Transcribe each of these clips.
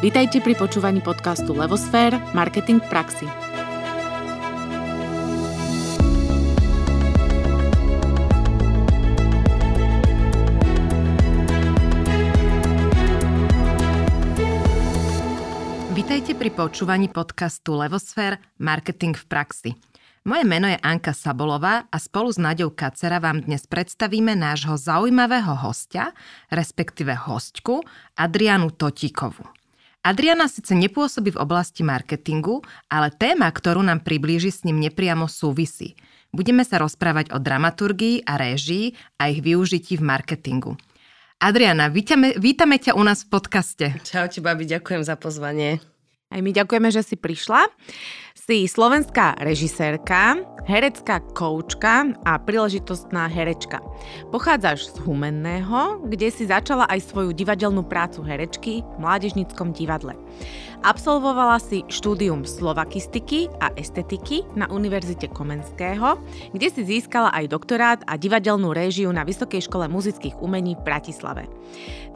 Vítajte pri počúvaní podcastu Levosfér – Marketing v praxi. Vítajte pri počúvaní podcastu Levosfér – Marketing v praxi. Moje meno je Anka Sabolová a spolu s Naďou Kacera vám dnes predstavíme nášho zaujímavého hostia, respektíve hostku, Adrianu Totíkovu. Adriana síce nepôsobí v oblasti marketingu, ale téma, ktorú nám priblíži s ním nepriamo súvisí. Budeme sa rozprávať o dramaturgii a réžii a ich využití v marketingu. Adriana, vítame, vítame ťa u nás v podcaste. Čaute, babi, ďakujem za pozvanie. Aj my ďakujeme, že si prišla. Si slovenská režisérka, herecká koučka a príležitostná herečka. Pochádzaš z Humenného, kde si začala aj svoju divadelnú prácu herečky v Mládežnickom divadle. Absolvovala si štúdium slovakistiky a estetiky na Univerzite Komenského, kde si získala aj doktorát a divadelnú réžiu na Vysokej škole muzických umení v Bratislave.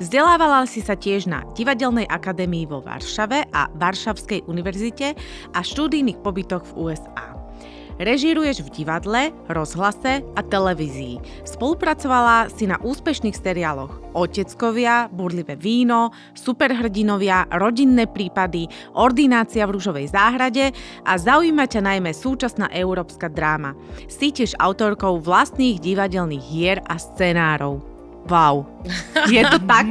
Vzdelávala si sa tiež na Divadelnej akadémii vo Varšave a Varšavskej univerzite a štúdijných pobytoch v USA. Režíruješ v divadle, rozhlase a televízii. Spolupracovala si na úspešných seriáloch Oteckovia, Burlivé víno, Superhrdinovia, Rodinné prípady, Ordinácia v rúžovej záhrade a zaujíma ťa najmä súčasná európska dráma. Si tiež autorkou vlastných divadelných hier a scenárov. Wow. Je to tak?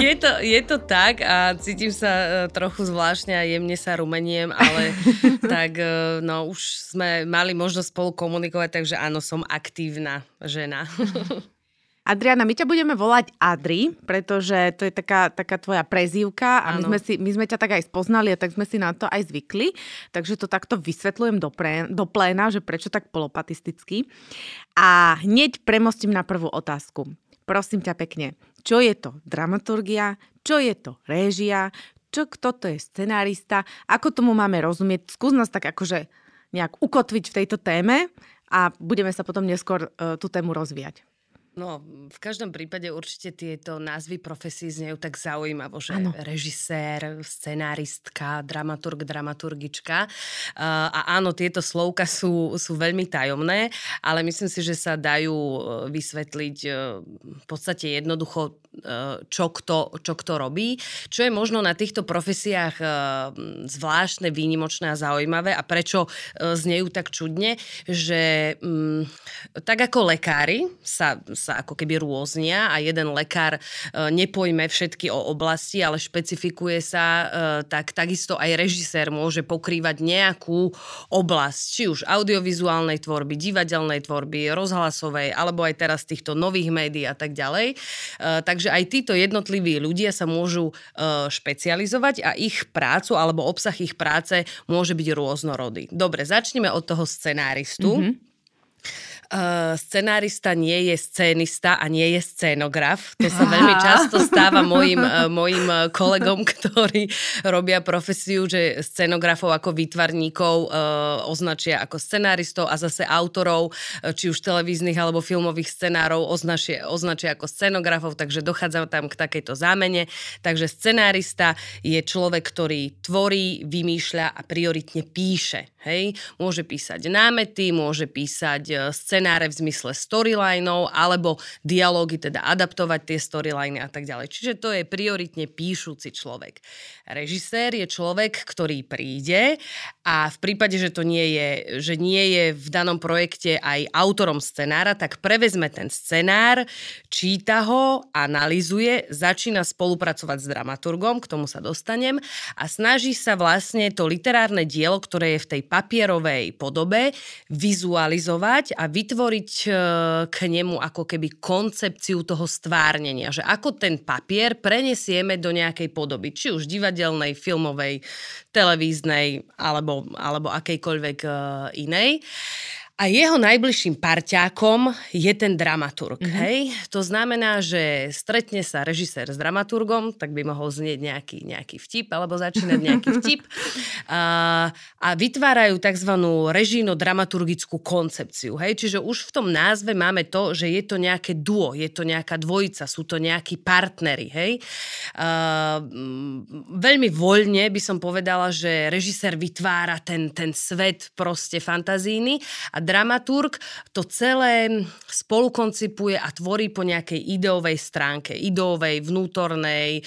je, to, je to tak a cítim sa e, trochu zvláštne a jemne sa rumeniem, ale tak e, no už sme mali možnosť spolu komunikovať, takže áno, som aktívna žena. Adriana, my ťa budeme volať Adri, pretože to je taká, taká tvoja prezývka a my sme, si, my sme ťa tak aj spoznali a tak sme si na to aj zvykli. Takže to takto vysvetľujem do, pre, do pléna, že prečo tak polopatisticky. A hneď premostím na prvú otázku prosím ťa pekne, čo je to dramaturgia, čo je to réžia, čo, kto to je scenárista, ako tomu máme rozumieť. Skús nás tak akože nejak ukotviť v tejto téme a budeme sa potom neskôr uh, tú tému rozvíjať. No, v každom prípade určite tieto názvy profesí znejú tak zaujímavo, že ano. režisér, scenáristka, dramaturg, dramaturgička. A áno, tieto slovka sú, sú veľmi tajomné, ale myslím si, že sa dajú e, vysvetliť e, v podstate jednoducho čo kto, čo kto robí. Čo je možno na týchto profesiách e, zvláštne, výnimočné a zaujímavé a prečo e, znejú tak čudne, že mm, tak ako lekári sa, sa ako keby rôznia a jeden lekár nepojme všetky o oblasti, ale špecifikuje sa, tak takisto aj režisér môže pokrývať nejakú oblasť, či už audiovizuálnej tvorby, divadelnej tvorby, rozhlasovej, alebo aj teraz týchto nových médií a tak ďalej. Takže Takže aj títo jednotliví ľudia sa môžu uh, špecializovať a ich prácu alebo obsah ich práce môže byť rôznorodý. Dobre, začneme od toho scenáristu. Mm-hmm. Uh, scenárista nie je scénista a nie je scénograf. To sa veľmi často stáva mojim, uh, mojim kolegom, ktorí robia profesiu, že scenografov ako výtvarníkov uh, označia ako scenáristov a zase autorov, či už televíznych alebo filmových scenárov označia, označia ako scenografov, takže dochádza tam k takejto zámene. Takže scenárista je človek, ktorý tvorí, vymýšľa a prioritne píše. Hej? Môže písať námety, môže písať scenáristy, scenáre v zmysle storylineov alebo dialógy, teda adaptovať tie storyliny a tak ďalej. Čiže to je prioritne píšuci človek. Režisér je človek, ktorý príde a v prípade, že to nie je, že nie je v danom projekte aj autorom scenára, tak prevezme ten scenár, číta ho, analizuje, začína spolupracovať s dramaturgom, k tomu sa dostanem, a snaží sa vlastne to literárne dielo, ktoré je v tej papierovej podobe, vizualizovať a vytvoriť e, k nemu ako keby koncepciu toho stvárnenia, že ako ten papier prenesieme do nejakej podoby, či už divadelnej, filmovej, televíznej alebo, alebo akejkoľvek e, inej. A jeho najbližším parťákom je ten dramaturg. Mm-hmm. Hej? To znamená, že stretne sa režisér s dramaturgom, tak by mohol znieť nejaký, nejaký vtip, alebo začínať nejaký vtip. a, a vytvárajú tzv. režíno-dramaturgickú koncepciu. Hej? Čiže už v tom názve máme to, že je to nejaké duo, je to nejaká dvojica, sú to nejakí partnery. Hej? A, veľmi voľne by som povedala, že režisér vytvára ten, ten svet proste fantazíny a dramaturg to celé spolukoncipuje a tvorí po nejakej ideovej stránke, ideovej, vnútornej, e,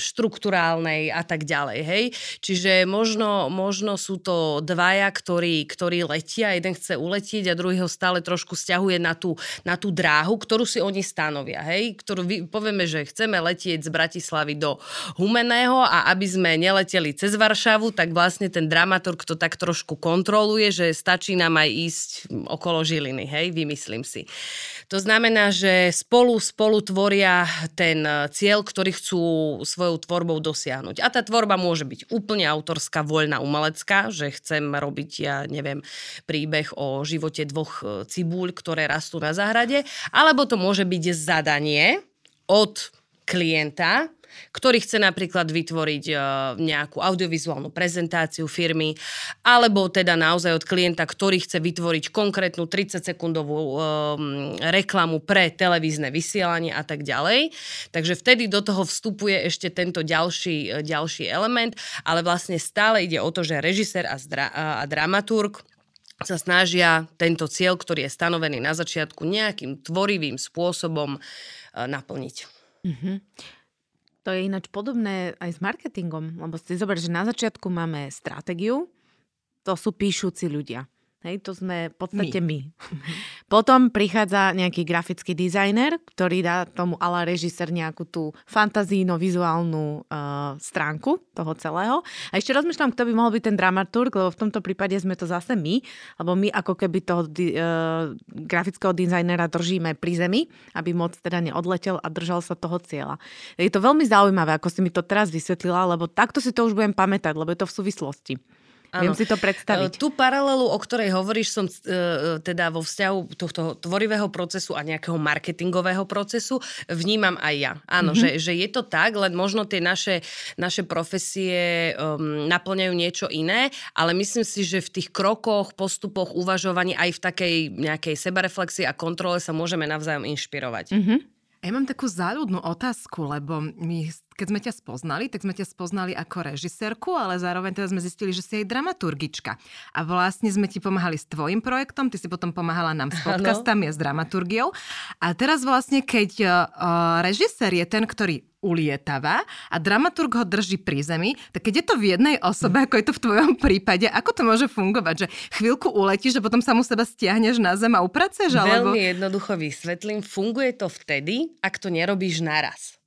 štruktúrálnej a tak ďalej. Hej? Čiže možno, možno sú to dvaja, ktorí, ktorí letia, jeden chce uletieť a druhý ho stále trošku stiahuje na tú, na tú dráhu, ktorú si oni stanovia. Hej? Ktorú vy, povieme, že chceme letieť z Bratislavy do Humeného a aby sme neleteli cez Varšavu, tak vlastne ten dramaturg to tak trošku kontroluje, že stačí nám aj ísť ísť okolo Žiliny, hej, vymyslím si. To znamená, že spolu, spolu tvoria ten e, cieľ, ktorý chcú svojou tvorbou dosiahnuť. A tá tvorba môže byť úplne autorská, voľná, umelecká, že chcem robiť, ja neviem, príbeh o živote dvoch e, cibúľ, ktoré rastú na záhrade, alebo to môže byť zadanie od klienta, ktorý chce napríklad vytvoriť uh, nejakú audiovizuálnu prezentáciu firmy, alebo teda naozaj od klienta, ktorý chce vytvoriť konkrétnu 30-sekundovú um, reklamu pre televízne vysielanie a tak ďalej. Takže vtedy do toho vstupuje ešte tento ďalší, ďalší element, ale vlastne stále ide o to, že režisér a, zdra- a dramaturg sa snažia tento cieľ, ktorý je stanovený na začiatku, nejakým tvorivým spôsobom naplniť. Mm-hmm. To je ináč podobné aj s marketingom, lebo si zober, že na začiatku máme stratégiu, to sú píšuci ľudia. Hej, to sme v podstate my. my. Potom prichádza nejaký grafický dizajner, ktorý dá tomu ala režisér nejakú tú fantazíno-vizuálnu uh, stránku toho celého. A ešte rozmýšľam, kto by mohol byť ten dramaturg, lebo v tomto prípade sme to zase my, lebo my ako keby toho uh, grafického dizajnera držíme pri zemi, aby moc teda neodletel a držal sa toho cieľa. Je to veľmi zaujímavé, ako si mi to teraz vysvetlila, lebo takto si to už budem pamätať, lebo je to v súvislosti. Viem si to predstaviť. E, tú paralelu, o ktorej hovoríš, som e, teda vo vzťahu tohto tvorivého procesu a nejakého marketingového procesu vnímam aj ja. Áno, mm-hmm. že, že je to tak, len možno tie naše, naše profesie um, naplňajú niečo iné, ale myslím si, že v tých krokoch, postupoch, uvažovaní aj v takej nejakej sebareflexii a kontrole sa môžeme navzájom inšpirovať. Mm-hmm. Ja mám takú záľudnú otázku, lebo my keď sme ťa spoznali, tak sme ťa spoznali ako režisérku, ale zároveň teda sme zistili, že si aj dramaturgička. A vlastne sme ti pomáhali s tvojim projektom, ty si potom pomáhala nám s podcastami a s dramaturgiou. A teraz vlastne, keď uh, režisér je ten, ktorý ulietava a dramaturg ho drží pri zemi, tak keď je to v jednej osobe, ako je to v tvojom prípade, ako to môže fungovať? Že chvíľku uletíš a potom sa mu seba stiahneš na zem a upraceš? Alebo... Veľmi jednoducho vysvetlím. Funguje to vtedy, ak to nerobíš naraz.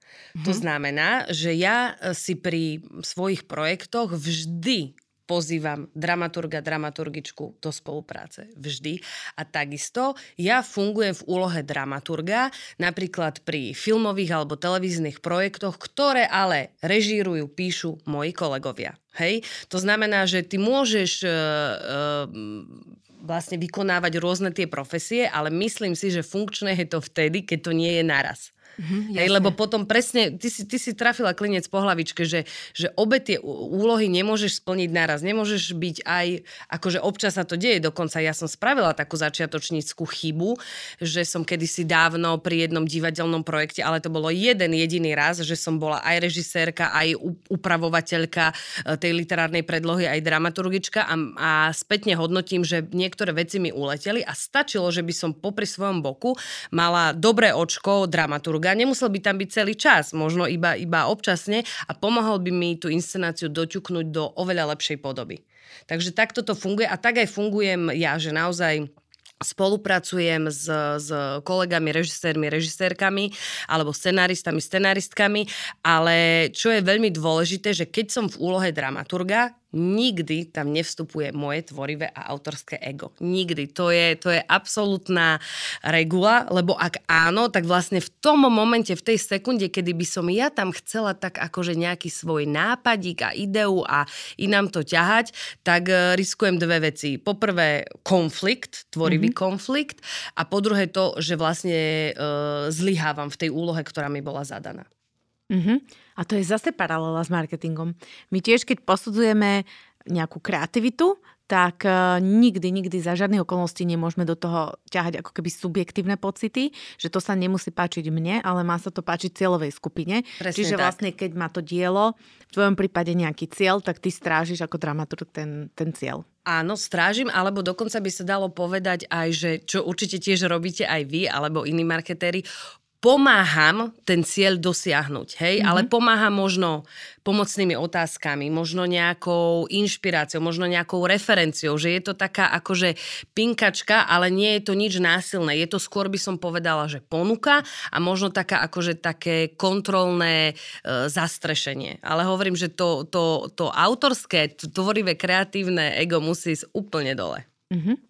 To znamená, že ja e, si pri svojich projektoch vždy pozývam dramaturga, dramaturgičku do spolupráce. Vždy. A takisto ja fungujem v úlohe dramaturga, napríklad pri filmových alebo televíznych projektoch, ktoré ale režírujú, píšu moji kolegovia. Hej? To znamená, že ty môžeš uh, uh, vlastne vykonávať rôzne tie profesie, ale myslím si, že funkčné je to vtedy, keď to nie je naraz. Mm-hmm, Hej, lebo potom presne, ty si, ty si trafila klinec po hlavičke, že, že obe tie úlohy nemôžeš splniť naraz. Nemôžeš byť aj, akože občas sa to deje, dokonca ja som spravila takú začiatočníckú chybu, že som kedysi dávno pri jednom divadelnom projekte, ale to bolo jeden jediný raz, že som bola aj režisérka, aj upravovateľka e, tej literárnej predlohy, aj dramaturgička. A, a spätne hodnotím, že niektoré veci mi uleteli a stačilo, že by som popri svojom boku mala dobré očko dramaturga a nemusel by tam byť celý čas, možno iba, iba občasne a pomohol by mi tú inscenáciu doťuknúť do oveľa lepšej podoby. Takže takto to funguje a tak aj fungujem ja, že naozaj spolupracujem s, s kolegami, režisérmi, režisérkami alebo scenáristami, scenáristkami, ale čo je veľmi dôležité, že keď som v úlohe dramaturga, nikdy tam nevstupuje moje tvorivé a autorské ego. Nikdy. To je, to je absolútna regula, lebo ak áno, tak vlastne v tom momente, v tej sekunde, kedy by som ja tam chcela tak akože nejaký svoj nápadík a ideu a inám to ťahať, tak e, riskujem dve veci. Poprvé konflikt, tvorivý mm-hmm. konflikt a po druhé to, že vlastne uh, zlyhávam v tej úlohe, ktorá mi bola zadaná. Mm-hmm. A to je zase paralela s marketingom. My tiež, keď posudzujeme nejakú kreativitu, tak uh, nikdy, nikdy za žiadnych okolností nemôžeme do toho ťahať ako keby subjektívne pocity, že to sa nemusí páčiť mne, ale má sa to páčiť cieľovej skupine. Presne Čiže tak. vlastne, keď má to dielo, v tvojom prípade nejaký cieľ, tak ty strážiš ako dramaturg ten, ten cieľ. Áno, strážim, alebo dokonca by sa dalo povedať aj, že čo určite tiež robíte aj vy, alebo iní marketéri, pomáham ten cieľ dosiahnuť, hej, mm-hmm. ale pomáham možno pomocnými otázkami, možno nejakou inšpiráciou, možno nejakou referenciou, že je to taká akože pinkačka, ale nie je to nič násilné. Je to skôr by som povedala, že ponuka a možno taká akože také kontrolné e, zastrešenie. Ale hovorím, že to, to, to autorské, to tvorivé, kreatívne ego musí ísť úplne dole. Mm-hmm.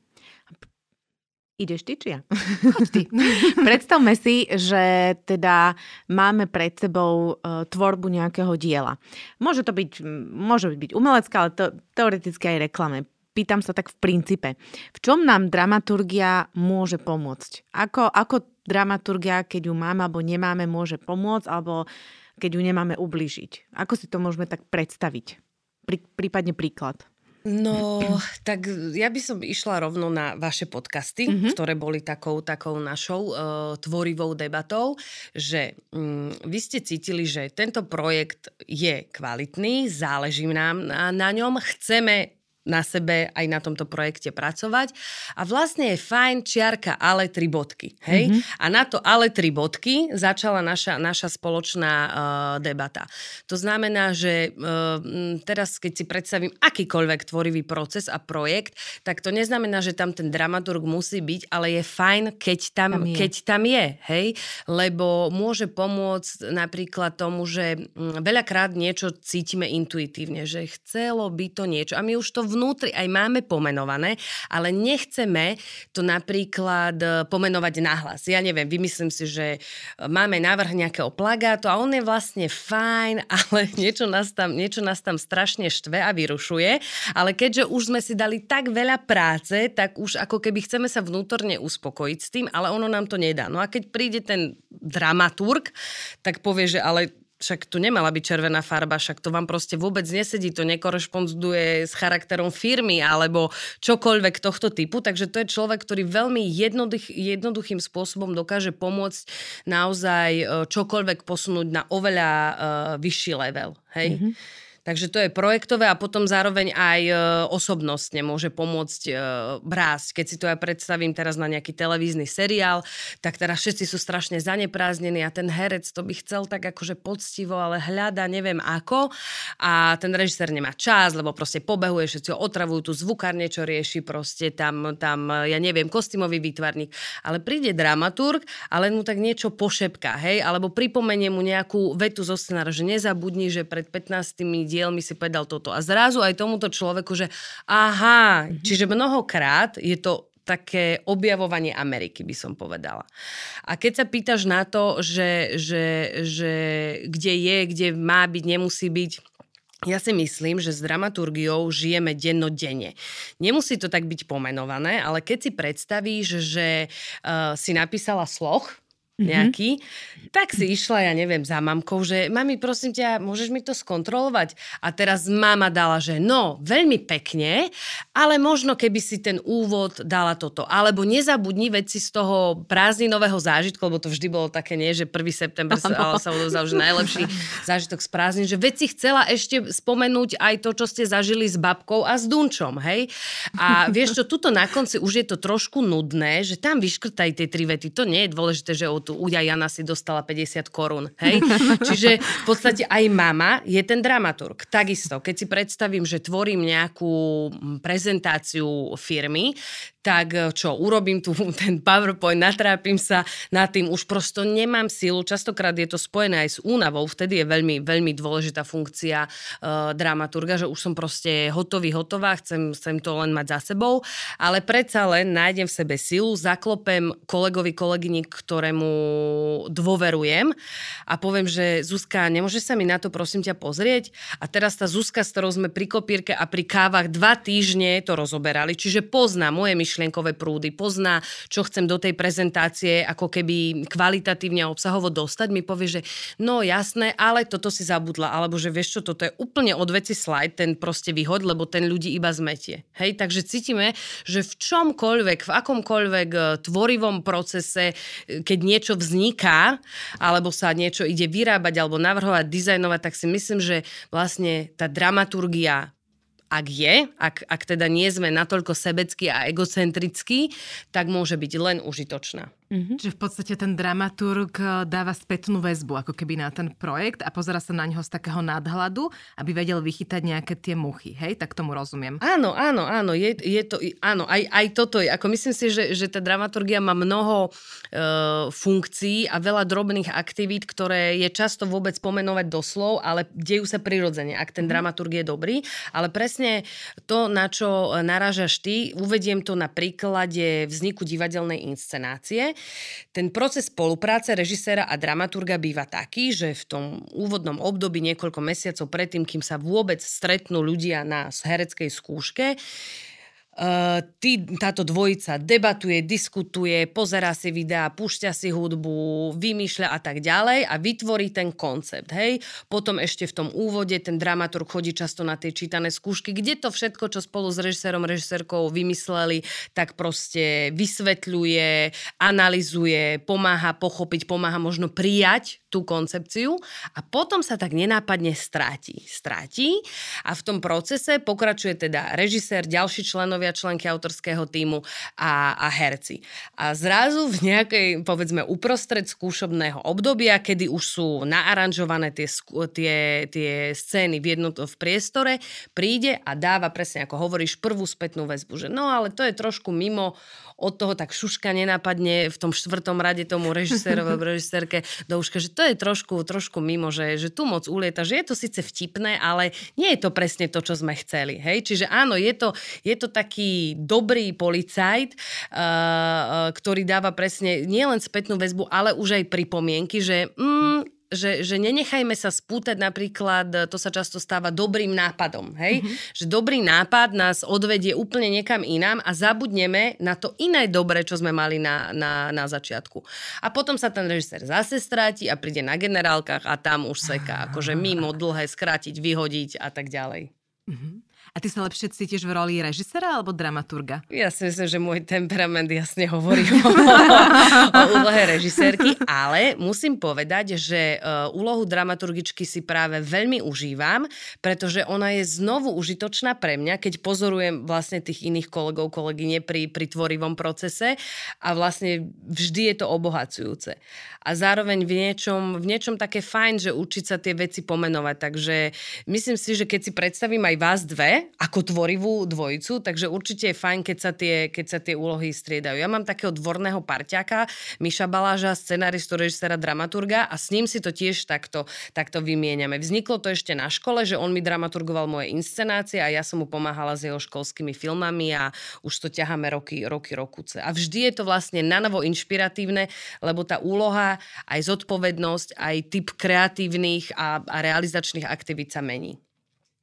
Ideš ty, či ja? Choď ty. Predstavme si, že teda máme pred sebou uh, tvorbu nejakého diela. Môže to byť, môže byť umelecká, ale to, teoreticky aj reklame. Pýtam sa tak v princípe. V čom nám dramaturgia môže pomôcť? Ako, ako dramaturgia, keď ju máme alebo nemáme, môže pomôcť, alebo keď ju nemáme ublížiť? Ako si to môžeme tak predstaviť? Prí, prípadne príklad. No, tak ja by som išla rovno na vaše podcasty, mm-hmm. ktoré boli takou, takou našou uh, tvorivou debatou, že um, vy ste cítili, že tento projekt je kvalitný, záleží nám na, na ňom, chceme na sebe aj na tomto projekte pracovať. A vlastne je fajn čiarka ale tri bodky. Hej? Mm-hmm. A na to ale tri bodky začala naša, naša spoločná uh, debata. To znamená, že uh, teraz keď si predstavím akýkoľvek tvorivý proces a projekt, tak to neznamená, že tam ten dramaturg musí byť, ale je fajn, keď tam, tam je. Keď tam je hej? Lebo môže pomôcť napríklad tomu, že veľakrát niečo cítime intuitívne, že chcelo by to niečo a my už to vnútri aj máme pomenované, ale nechceme to napríklad e, pomenovať nahlas. Ja neviem, vymyslím si, že e, máme návrh nejakého plagátu a on je vlastne fajn, ale niečo nás tam, niečo nás tam strašne štve a vyrušuje. Ale keďže už sme si dali tak veľa práce, tak už ako keby chceme sa vnútorne uspokojiť s tým, ale ono nám to nedá. No a keď príde ten dramaturg, tak povie, že ale však tu nemala byť červená farba, však to vám proste vôbec nesedí, to nekorešponduje s charakterom firmy alebo čokoľvek tohto typu, takže to je človek, ktorý veľmi jednoduch, jednoduchým spôsobom dokáže pomôcť naozaj e, čokoľvek posunúť na oveľa uh, vyšší level. Hej? Mm-hmm. Takže to je projektové a potom zároveň aj e, osobnostne môže pomôcť e, brásť. Keď si to aj predstavím teraz na nejaký televízny seriál, tak teraz všetci sú strašne zanepráznení a ten herec to by chcel tak akože poctivo, ale hľada neviem ako a ten režisér nemá čas, lebo proste pobehuje, všetci ho otravujú, tu zvukár niečo rieši, proste tam, tam ja neviem, kostýmový výtvarník. Ale príde dramaturg a len mu tak niečo pošepká, hej, alebo pripomenie mu nejakú vetu zo scenára, že nezabudni, že pred 15 dielmi si povedal toto. A zrazu aj tomuto človeku, že aha, mm-hmm. čiže mnohokrát je to také objavovanie Ameriky, by som povedala. A keď sa pýtaš na to, že, že, že kde je, kde má byť, nemusí byť, ja si myslím, že s dramaturgiou žijeme dennodenne. Nemusí to tak byť pomenované, ale keď si predstavíš, že uh, si napísala sloh, Mhm. Nejaký, mm-hmm. tak si išla, ja neviem, za mamkou, že mami, prosím ťa, môžeš mi to skontrolovať? A teraz mama dala, že no, veľmi pekne, ale možno keby si ten úvod dala toto. Alebo nezabudni veci z toho prázdninového zážitku, lebo to vždy bolo také, nie, že 1. september sa, sa odovzdal, že najlepší zážitok z prázdnin, že veci chcela ešte spomenúť aj to, čo ste zažili s babkou a s Dunčom, hej? A vieš čo, tuto na konci už je to trošku nudné, že tam vyškrtaj tie tri vety. To nie je dôležité, že od tu Uďa Jana si dostala 50 korún. Hej? Čiže v podstate aj mama je ten dramaturg. Takisto, keď si predstavím, že tvorím nejakú prezentáciu firmy, tak e, čo, urobím tu ten PowerPoint, natrápim sa nad tým, už prosto nemám silu. Častokrát je to spojené aj s únavou, vtedy je veľmi, veľmi dôležitá funkcia uh, dramaturga, že už som proste hotový, hotová, chcem, chcem to len mať za sebou, ale predsa len nájdem v sebe silu, zaklopem kolegovi, kolegyni, ktorému dôverujem a poviem, že Zuzka, nemôže sa mi na to prosím ťa pozrieť? A teraz tá Zuzka, s ktorou sme pri kopírke a pri kávach dva týždne to rozoberali, čiže pozná moje myšlienky, myšlienkové prúdy, pozná, čo chcem do tej prezentácie ako keby kvalitatívne a obsahovo dostať, mi povie, že no jasné, ale toto si zabudla, alebo že vieš čo, toto je úplne odveci slide, ten proste vyhoď, lebo ten ľudí iba zmetie. Hej, takže cítime, že v čomkoľvek, v akomkoľvek e, tvorivom procese, e, keď niečo vzniká, alebo sa niečo ide vyrábať, alebo navrhovať, dizajnovať, tak si myslím, že vlastne tá dramaturgia ak je, ak, ak teda nie sme natoľko sebeckí a egocentrickí, tak môže byť len užitočná. Mm-hmm. Že v podstate ten dramaturg eh, dáva spätnú väzbu ako keby na ten projekt a pozera sa na neho z takého nadhľadu, aby vedel vychytať nejaké tie muchy. Hej, tak tomu rozumiem. Áno, áno, áno. Je, je to, áno, aj, aj toto je. Ako myslím si, že, že tá dramaturgia má mnoho e, funkcií a veľa drobných aktivít, ktoré je často vôbec pomenovať doslov, ale dejú sa prirodzene, ak ten mm-hmm. dramaturg je dobrý. Ale presne to, na čo narážaš ty, uvediem to na príklade vzniku divadelnej inscenácie ten proces spolupráce režiséra a dramaturga býva taký, že v tom úvodnom období niekoľko mesiacov predtým, kým sa vôbec stretnú ľudia na hereckej skúške, Uh, tí, táto dvojica debatuje, diskutuje, pozera si videá, púšťa si hudbu, vymýšľa a tak ďalej a vytvorí ten koncept. Hej? Potom ešte v tom úvode ten dramaturg chodí často na tie čítané skúšky, kde to všetko, čo spolu s režisérom, režisérkou vymysleli, tak proste vysvetľuje, analizuje, pomáha pochopiť, pomáha možno prijať tú koncepciu a potom sa tak nenápadne stráti. Stráti a v tom procese pokračuje teda režisér, ďalší členovia, členky autorského týmu a, a herci. A zrazu v nejakej, povedzme, uprostred skúšobného obdobia, kedy už sú naaranžované tie, tie, tie scény v, jednot, v priestore, príde a dáva presne, ako hovoríš, prvú spätnú väzbu, že no ale to je trošku mimo od toho tak šuška nenápadne v tom štvrtom rade tomu režisérovi, režisérke do uška, že to je trošku, trošku mimo, že, že tu moc ulieta, že je to síce vtipné, ale nie je to presne to, čo sme chceli. Hej? Čiže áno, je to, je to taký dobrý policajt, uh, ktorý dáva presne nielen spätnú väzbu, ale už aj pripomienky, že mm, že, že nenechajme sa spútať napríklad, to sa často stáva dobrým nápadom, hej? Mm-hmm. Že dobrý nápad nás odvedie úplne niekam inám a zabudneme na to iné dobre, čo sme mali na, na, na začiatku. A potom sa ten režisér zase stráti a príde na generálkach a tam už seká, akože mimo dlhé skrátiť, vyhodiť a tak ďalej. Mm-hmm. A ty sa lepšie cítiš v roli režisera alebo dramaturga? Ja si myslím, že môj temperament jasne hovorí o, o úlohe režisérky, ale musím povedať, že uh, úlohu dramaturgičky si práve veľmi užívam, pretože ona je znovu užitočná pre mňa, keď pozorujem vlastne tých iných kolegov, kolegyne pri, pri tvorivom procese a vlastne vždy je to obohacujúce. A zároveň v niečom, v niečom také fajn, že učiť sa tie veci pomenovať. Takže myslím si, že keď si predstavím aj vás dve, ako tvorivú dvojicu, takže určite je fajn, keď sa tie, keď sa tie úlohy striedajú. Ja mám takého dvorného parťaka, Miša Baláža, scenaristu, režisera, dramaturga a s ním si to tiež takto, takto vymieňame. Vzniklo to ešte na škole, že on mi dramaturgoval moje inscenácie a ja som mu pomáhala s jeho školskými filmami a už to ťaháme roky, roky, rokuce. A vždy je to vlastne nanovo inšpiratívne, lebo tá úloha, aj zodpovednosť, aj typ kreatívnych a, a realizačných aktivít sa mení.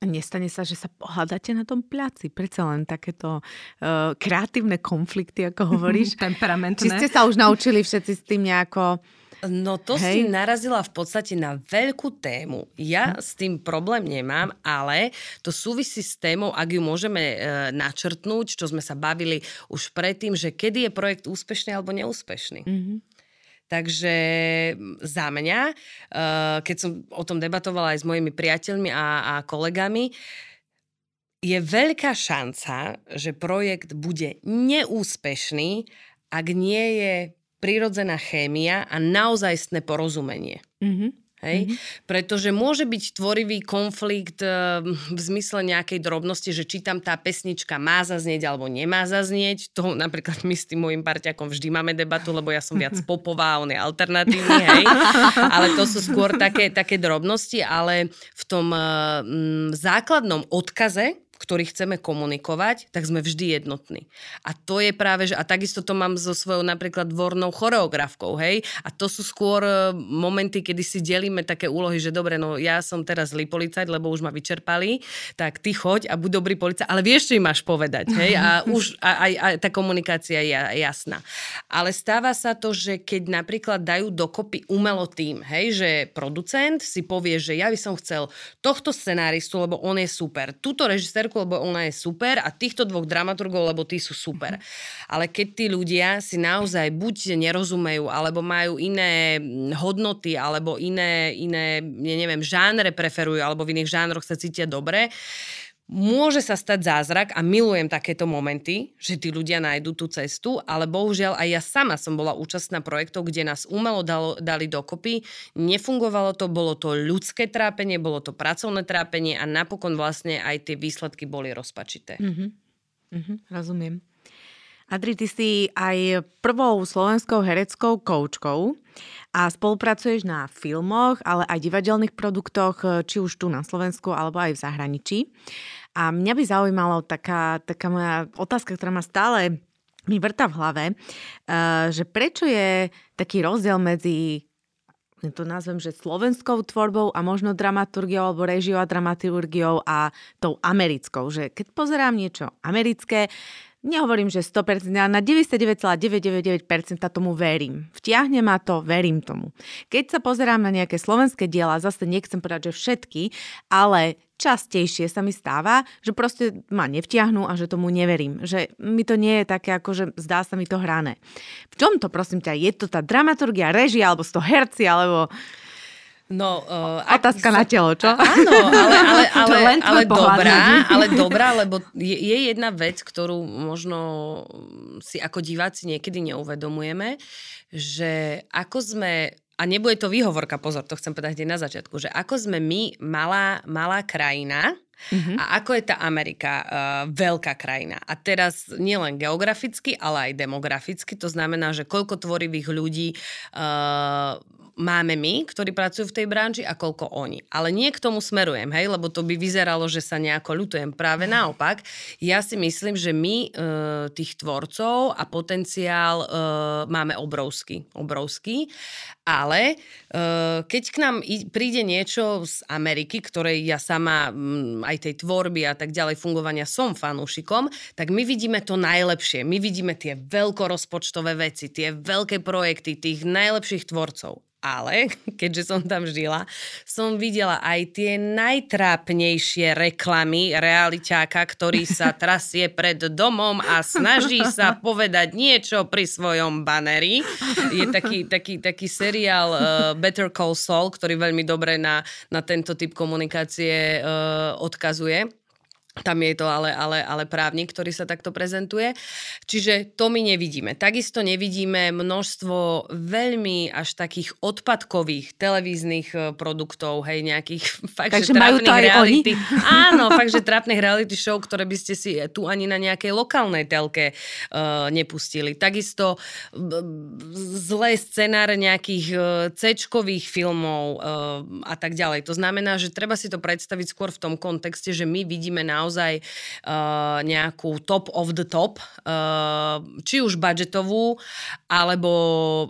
Nestane sa, že sa pohľadáte na tom pľaci. Predsa len takéto uh, kreatívne konflikty, ako hovoríš. Temperamentné. Či ste sa už naučili všetci s tým nejako... No to Hej. si narazila v podstate na veľkú tému. Ja hm. s tým problém nemám, ale to súvisí s témou, ak ju môžeme e, načrtnúť, čo sme sa bavili už predtým, že kedy je projekt úspešný alebo neúspešný. Mm-hmm. Takže za mňa, eh, keď som o tom debatovala aj s mojimi priateľmi a, a kolegami, je veľká šanca, že projekt bude neúspešný, ak nie je prirodzená chémia a naozajstné porozumenie. Mm-hmm. Hej? Mm-hmm. Pretože môže byť tvorivý konflikt uh, v zmysle nejakej drobnosti, že či tam tá pesnička má zaznieť alebo nemá zaznieť. To napríklad my s tým môjim parťakom vždy máme debatu, lebo ja som viac popová, on je alternatívny, hej. Ale to sú skôr také, také drobnosti, ale v tom uh, základnom odkaze, ktorý chceme komunikovať, tak sme vždy jednotní. A to je práve, že, a takisto to mám so svojou napríklad dvornou choreografkou, hej, a to sú skôr e, momenty, kedy si delíme také úlohy, že dobre, no ja som teraz zlý policajt, lebo už ma vyčerpali, tak ty choď a buď dobrý policajt, ale vieš, čo im máš povedať, hej, a už aj, aj, aj tá komunikácia je jasná. Ale stáva sa to, že keď napríklad dajú dokopy umelo tým, hej, že producent si povie, že ja by som chcel tohto scenáristu, lebo on je super, túto režisér režisérku, lebo ona je super a týchto dvoch dramaturgov, lebo tí sú super. Ale keď tí ľudia si naozaj buď nerozumejú, alebo majú iné mm, hodnoty, alebo iné, iné ja neviem, žánre preferujú, alebo v iných žánroch sa cítia dobre, Môže sa stať zázrak a milujem takéto momenty, že tí ľudia nájdú tú cestu, ale bohužiaľ aj ja sama som bola účastná projektov, kde nás umelo dalo, dali dokopy. Nefungovalo to, bolo to ľudské trápenie, bolo to pracovné trápenie a napokon vlastne aj tie výsledky boli rozpačité. Mm-hmm. Mm-hmm, rozumiem. Adri, ty si aj prvou slovenskou hereckou koučkou a spolupracuješ na filmoch, ale aj divadelných produktoch, či už tu na Slovensku, alebo aj v zahraničí. A mňa by zaujímalo taká, taká moja otázka, ktorá ma stále mi vrta v hlave, uh, že prečo je taký rozdiel medzi to nazvem, že slovenskou tvorbou a možno dramaturgiou alebo režiou a dramaturgiou a tou americkou. Že keď pozerám niečo americké, nehovorím, že 100%, ale na 99,999% tomu verím. Vtiahne ma to, verím tomu. Keď sa pozerám na nejaké slovenské diela, zase nechcem povedať, že všetky, ale častejšie sa mi stáva, že proste ma nevtiahnu a že tomu neverím. Že mi to nie je také, ako že zdá sa mi to hrané. V čom to, prosím ťa, je to tá dramaturgia, režia, alebo to herci, alebo... No, uh, Otázka na telo, čo? Áno, ale, ale, ale, ale dobrá, ale dobrá, lebo je, je jedna vec, ktorú možno si ako diváci niekedy neuvedomujeme, že ako sme a nebude to výhovorka, pozor, to chcem povedať hneď na začiatku, že ako sme my malá, malá krajina, Mm-hmm. A ako je tá Amerika uh, veľká krajina. A teraz nielen geograficky, ale aj demograficky. To znamená, že koľko tvorivých ľudí uh, máme my, ktorí pracujú v tej branži a koľko oni. Ale nie k tomu smerujem, hej, lebo to by vyzeralo, že sa nejako ľutujem. Práve naopak, ja si myslím, že my e, tých tvorcov a potenciál e, máme obrovský, obrovský, ale keď k nám príde niečo z Ameriky, ktorej ja sama m, aj tej tvorby a tak ďalej fungovania som fanúšikom, tak my vidíme to najlepšie. My vidíme tie veľkorozpočtové veci, tie veľké projekty, tých najlepších tvorcov ale keďže som tam žila, som videla aj tie najtrápnejšie reklamy realiťáka, ktorý sa trasie pred domom a snaží sa povedať niečo pri svojom baneri. Je taký, taký, taký seriál uh, Better Call Saul, ktorý veľmi dobre na, na tento typ komunikácie uh, odkazuje tam je to ale, ale, ale právnik, ktorý sa takto prezentuje. Čiže to my nevidíme. Takisto nevidíme množstvo veľmi až takých odpadkových televíznych e, produktov, hej, nejakých fakt, Takže že majú to aj reality. Oni? Áno, fakt, že trápnych reality show, ktoré by ste si tu ani na nejakej lokálnej telke uh, nepustili. Takisto zlé scenáre nejakých uh, C-čkových filmov uh, a tak ďalej. To znamená, že treba si to predstaviť skôr v tom kontexte, že my vidíme naozaj naozaj uh, nejakú top of the top, uh, či už budžetovú, alebo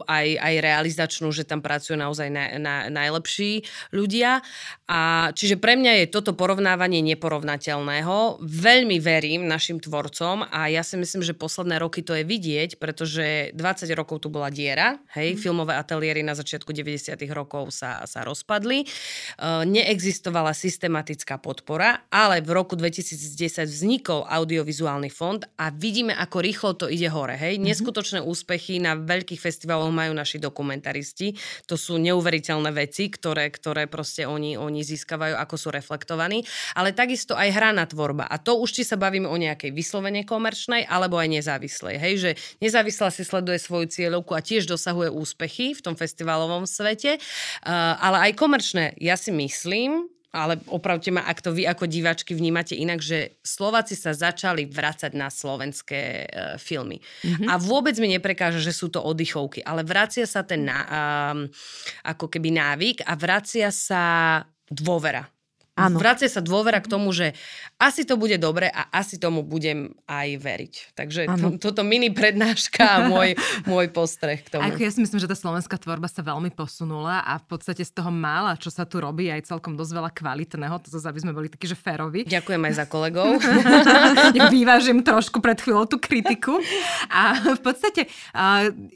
aj, aj realizačnú, že tam pracujú naozaj na, na, najlepší ľudia. A čiže pre mňa je toto porovnávanie neporovnateľného. Veľmi verím našim tvorcom a ja si myslím, že posledné roky to je vidieť, pretože 20 rokov tu bola diera, hej, mm. filmové ateliéry na začiatku 90 rokov sa, sa rozpadli. Uh, neexistovala systematická podpora, ale v roku 2000 2010 vznikol audiovizuálny fond a vidíme, ako rýchlo to ide hore. Hej? Mm-hmm. Neskutočné úspechy na veľkých festivaloch majú naši dokumentaristi. To sú neuveriteľné veci, ktoré, ktoré proste oni, oni získavajú, ako sú reflektovaní. Ale takisto aj hraná tvorba. A to už či sa bavíme o nejakej vyslovene komerčnej, alebo aj nezávislej. Hej? Že nezávislá si sleduje svoju cieľovku a tiež dosahuje úspechy v tom festivalovom svete. Uh, ale aj komerčné. Ja si myslím, ale opravte ma, ak to vy ako diváčky vnímate inak, že Slováci sa začali vracať na slovenské uh, filmy. Mm-hmm. A vôbec mi neprekáža, že sú to oddychovky, ale vracia sa ten na, um, ako keby návyk a vracia sa dôvera Áno. Vracia sa dôvera k tomu, že asi to bude dobre a asi tomu budem aj veriť. Takže t- toto mini prednáška a môj, môj postreh k tomu. Ako ja si myslím, že tá slovenská tvorba sa veľmi posunula a v podstate z toho mála, čo sa tu robí, aj celkom dosť veľa kvalitného, to zase aby sme boli takí, že férovi. Ďakujem aj za kolegov. Vyvážim trošku pred chvíľou tú kritiku. A v podstate,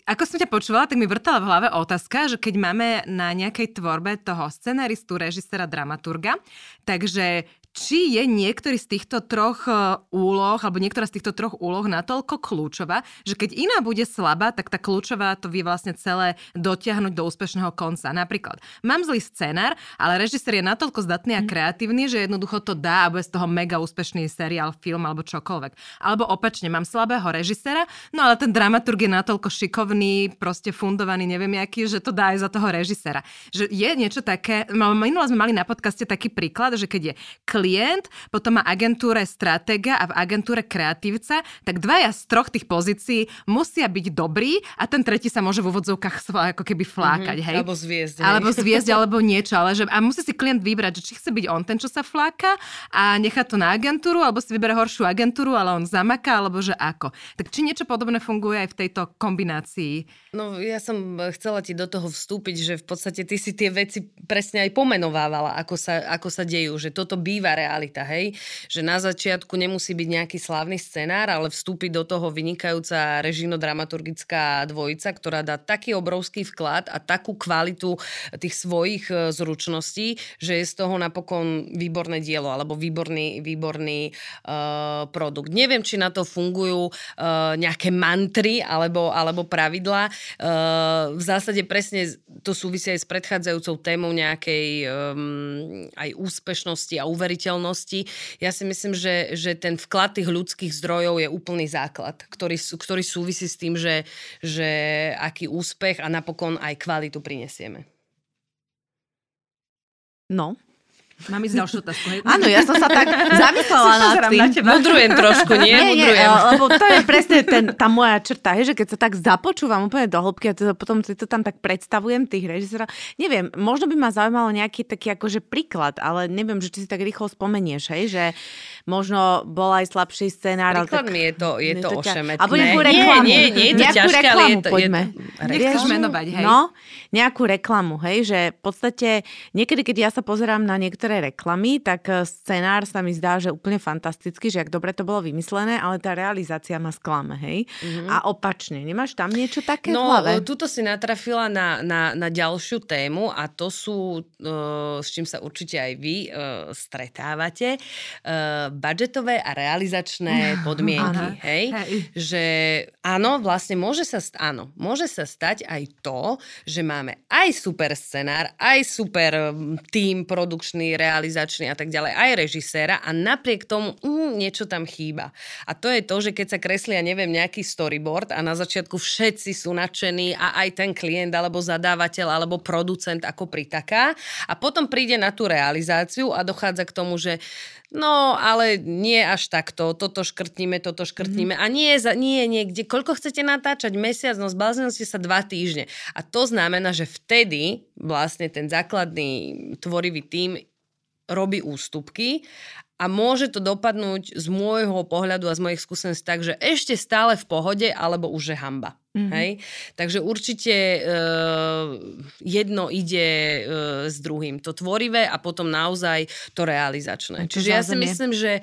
ako som ťa počúvala, tak mi vrtala v hlave otázka, že keď máme na nejakej tvorbe toho scenaristu, režisera, dramaturga, Takže či je niektorý z týchto troch e, úloh, alebo niektorá z týchto troch úloh natoľko kľúčová, že keď iná bude slabá, tak tá kľúčová to vie vlastne celé dotiahnuť do úspešného konca. Napríklad, mám zlý scenár, ale režisér je natoľko zdatný a mhm. kreatívny, že jednoducho to dá a bude z toho mega úspešný seriál, film alebo čokoľvek. Alebo opačne, mám slabého režisera, no ale ten dramaturg je natoľko šikovný, proste fundovaný, neviem aký, že to dá aj za toho režisera. Že je niečo také, minule sme mali na podcaste taký príklad, že keď je klient, potom má agentúre stratéga a v agentúre kreatívca, tak dvaja z troch tých pozícií musia byť dobrí a ten tretí sa môže v úvodzovkách ako keby flákať, mm-hmm. hej? Alebo zviezť. Hej? Alebo zviezť, alebo niečo, ale že, a musí si klient vybrať, že či chce byť on ten, čo sa fláka a nechá to na agentúru, alebo si vyberie horšiu agentúru, ale on zamaká, alebo že ako. Tak či niečo podobné funguje aj v tejto kombinácii? No ja som chcela ti do toho vstúpiť, že v podstate ty si tie veci presne aj pomenovávala, ako sa, ako sa dejú, že toto býva živá realita, hej? Že na začiatku nemusí byť nejaký slávny scenár, ale vstúpi do toho vynikajúca režino-dramaturgická dvojica, ktorá dá taký obrovský vklad a takú kvalitu tých svojich e, zručností, že je z toho napokon výborné dielo alebo výborný, výborný uh, produkt. Neviem, či na to fungujú uh, nejaké mantry alebo, alebo pravidlá. Uh, v zásade presne to súvisia aj s predchádzajúcou témou nejakej um, aj úspešnosti a uveriteľnosti udržiteľnosti. Ja si myslím, že, že ten vklad tých ľudských zdrojov je úplný základ, ktorý, ktorý súvisí s tým, že, že aký úspech a napokon aj kvalitu prinesieme. No, Mám ísť ďalšiu otázku. Hej? Áno, ja som sa tak zamyslela nad tým. Na Mudrujem trošku, nie? nie, nie lebo to je presne ten, tá moja črta, hej, že keď sa tak započúvam úplne do hĺbky a to, potom si to tam tak predstavujem, tých režisérov. Neviem, možno by ma zaujímalo nejaký taký akože príklad, ale neviem, že či si tak rýchlo spomenieš, hej, že možno bol aj slabší scenár. Príklad tak, mi je to, je to to ošemetné. Alebo nejakú reklamu. Nie, nie, nie je to nejakú ťažké, reklamu, ale je to, poďme. Je to, Nechceš menovať, hej? No, nejakú reklamu, hej, že v podstate niekedy, keď ja sa pozerám na niektoré reklamy, tak e, scenár sa mi zdá, že úplne fantastický, že ak dobre to bolo vymyslené, ale tá realizácia ma sklame, hej. Mm-hmm. A opačne, nemáš tam niečo také no, v hlave? E, tuto si natrafila na, na, na ďalšiu tému a to sú, uh, s čím sa určite aj vy uh, stretávate, uh, budžetové a realizačné podmienky, hej? hej. Že áno, vlastne môže sa, st- áno, môže sa stať aj to, že máme aj super scenár, aj super tým produkčný, realizačný a tak ďalej, aj režiséra a napriek tomu mm, niečo tam chýba. A to je to, že keď sa kreslia, neviem, nejaký storyboard a na začiatku všetci sú nadšení a aj ten klient alebo zadávateľ alebo producent ako pritaká a potom príde na tú realizáciu a dochádza k tomu, že No, ale nie až takto. Toto škrtníme, toto škrtníme. Mm-hmm. A nie, nie niekde. Koľko chcete natáčať? Mesiac? No zbláznili ste sa dva týždne. A to znamená, že vtedy vlastne ten základný tvorivý tím robí ústupky a môže to dopadnúť z môjho pohľadu a z mojich skúseností tak, že ešte stále v pohode, alebo už je hamba. Mm-hmm. Hej? Takže určite e, jedno ide e, s druhým. To tvorivé a potom naozaj to realizačné. To Čiže ja si myslím, že e,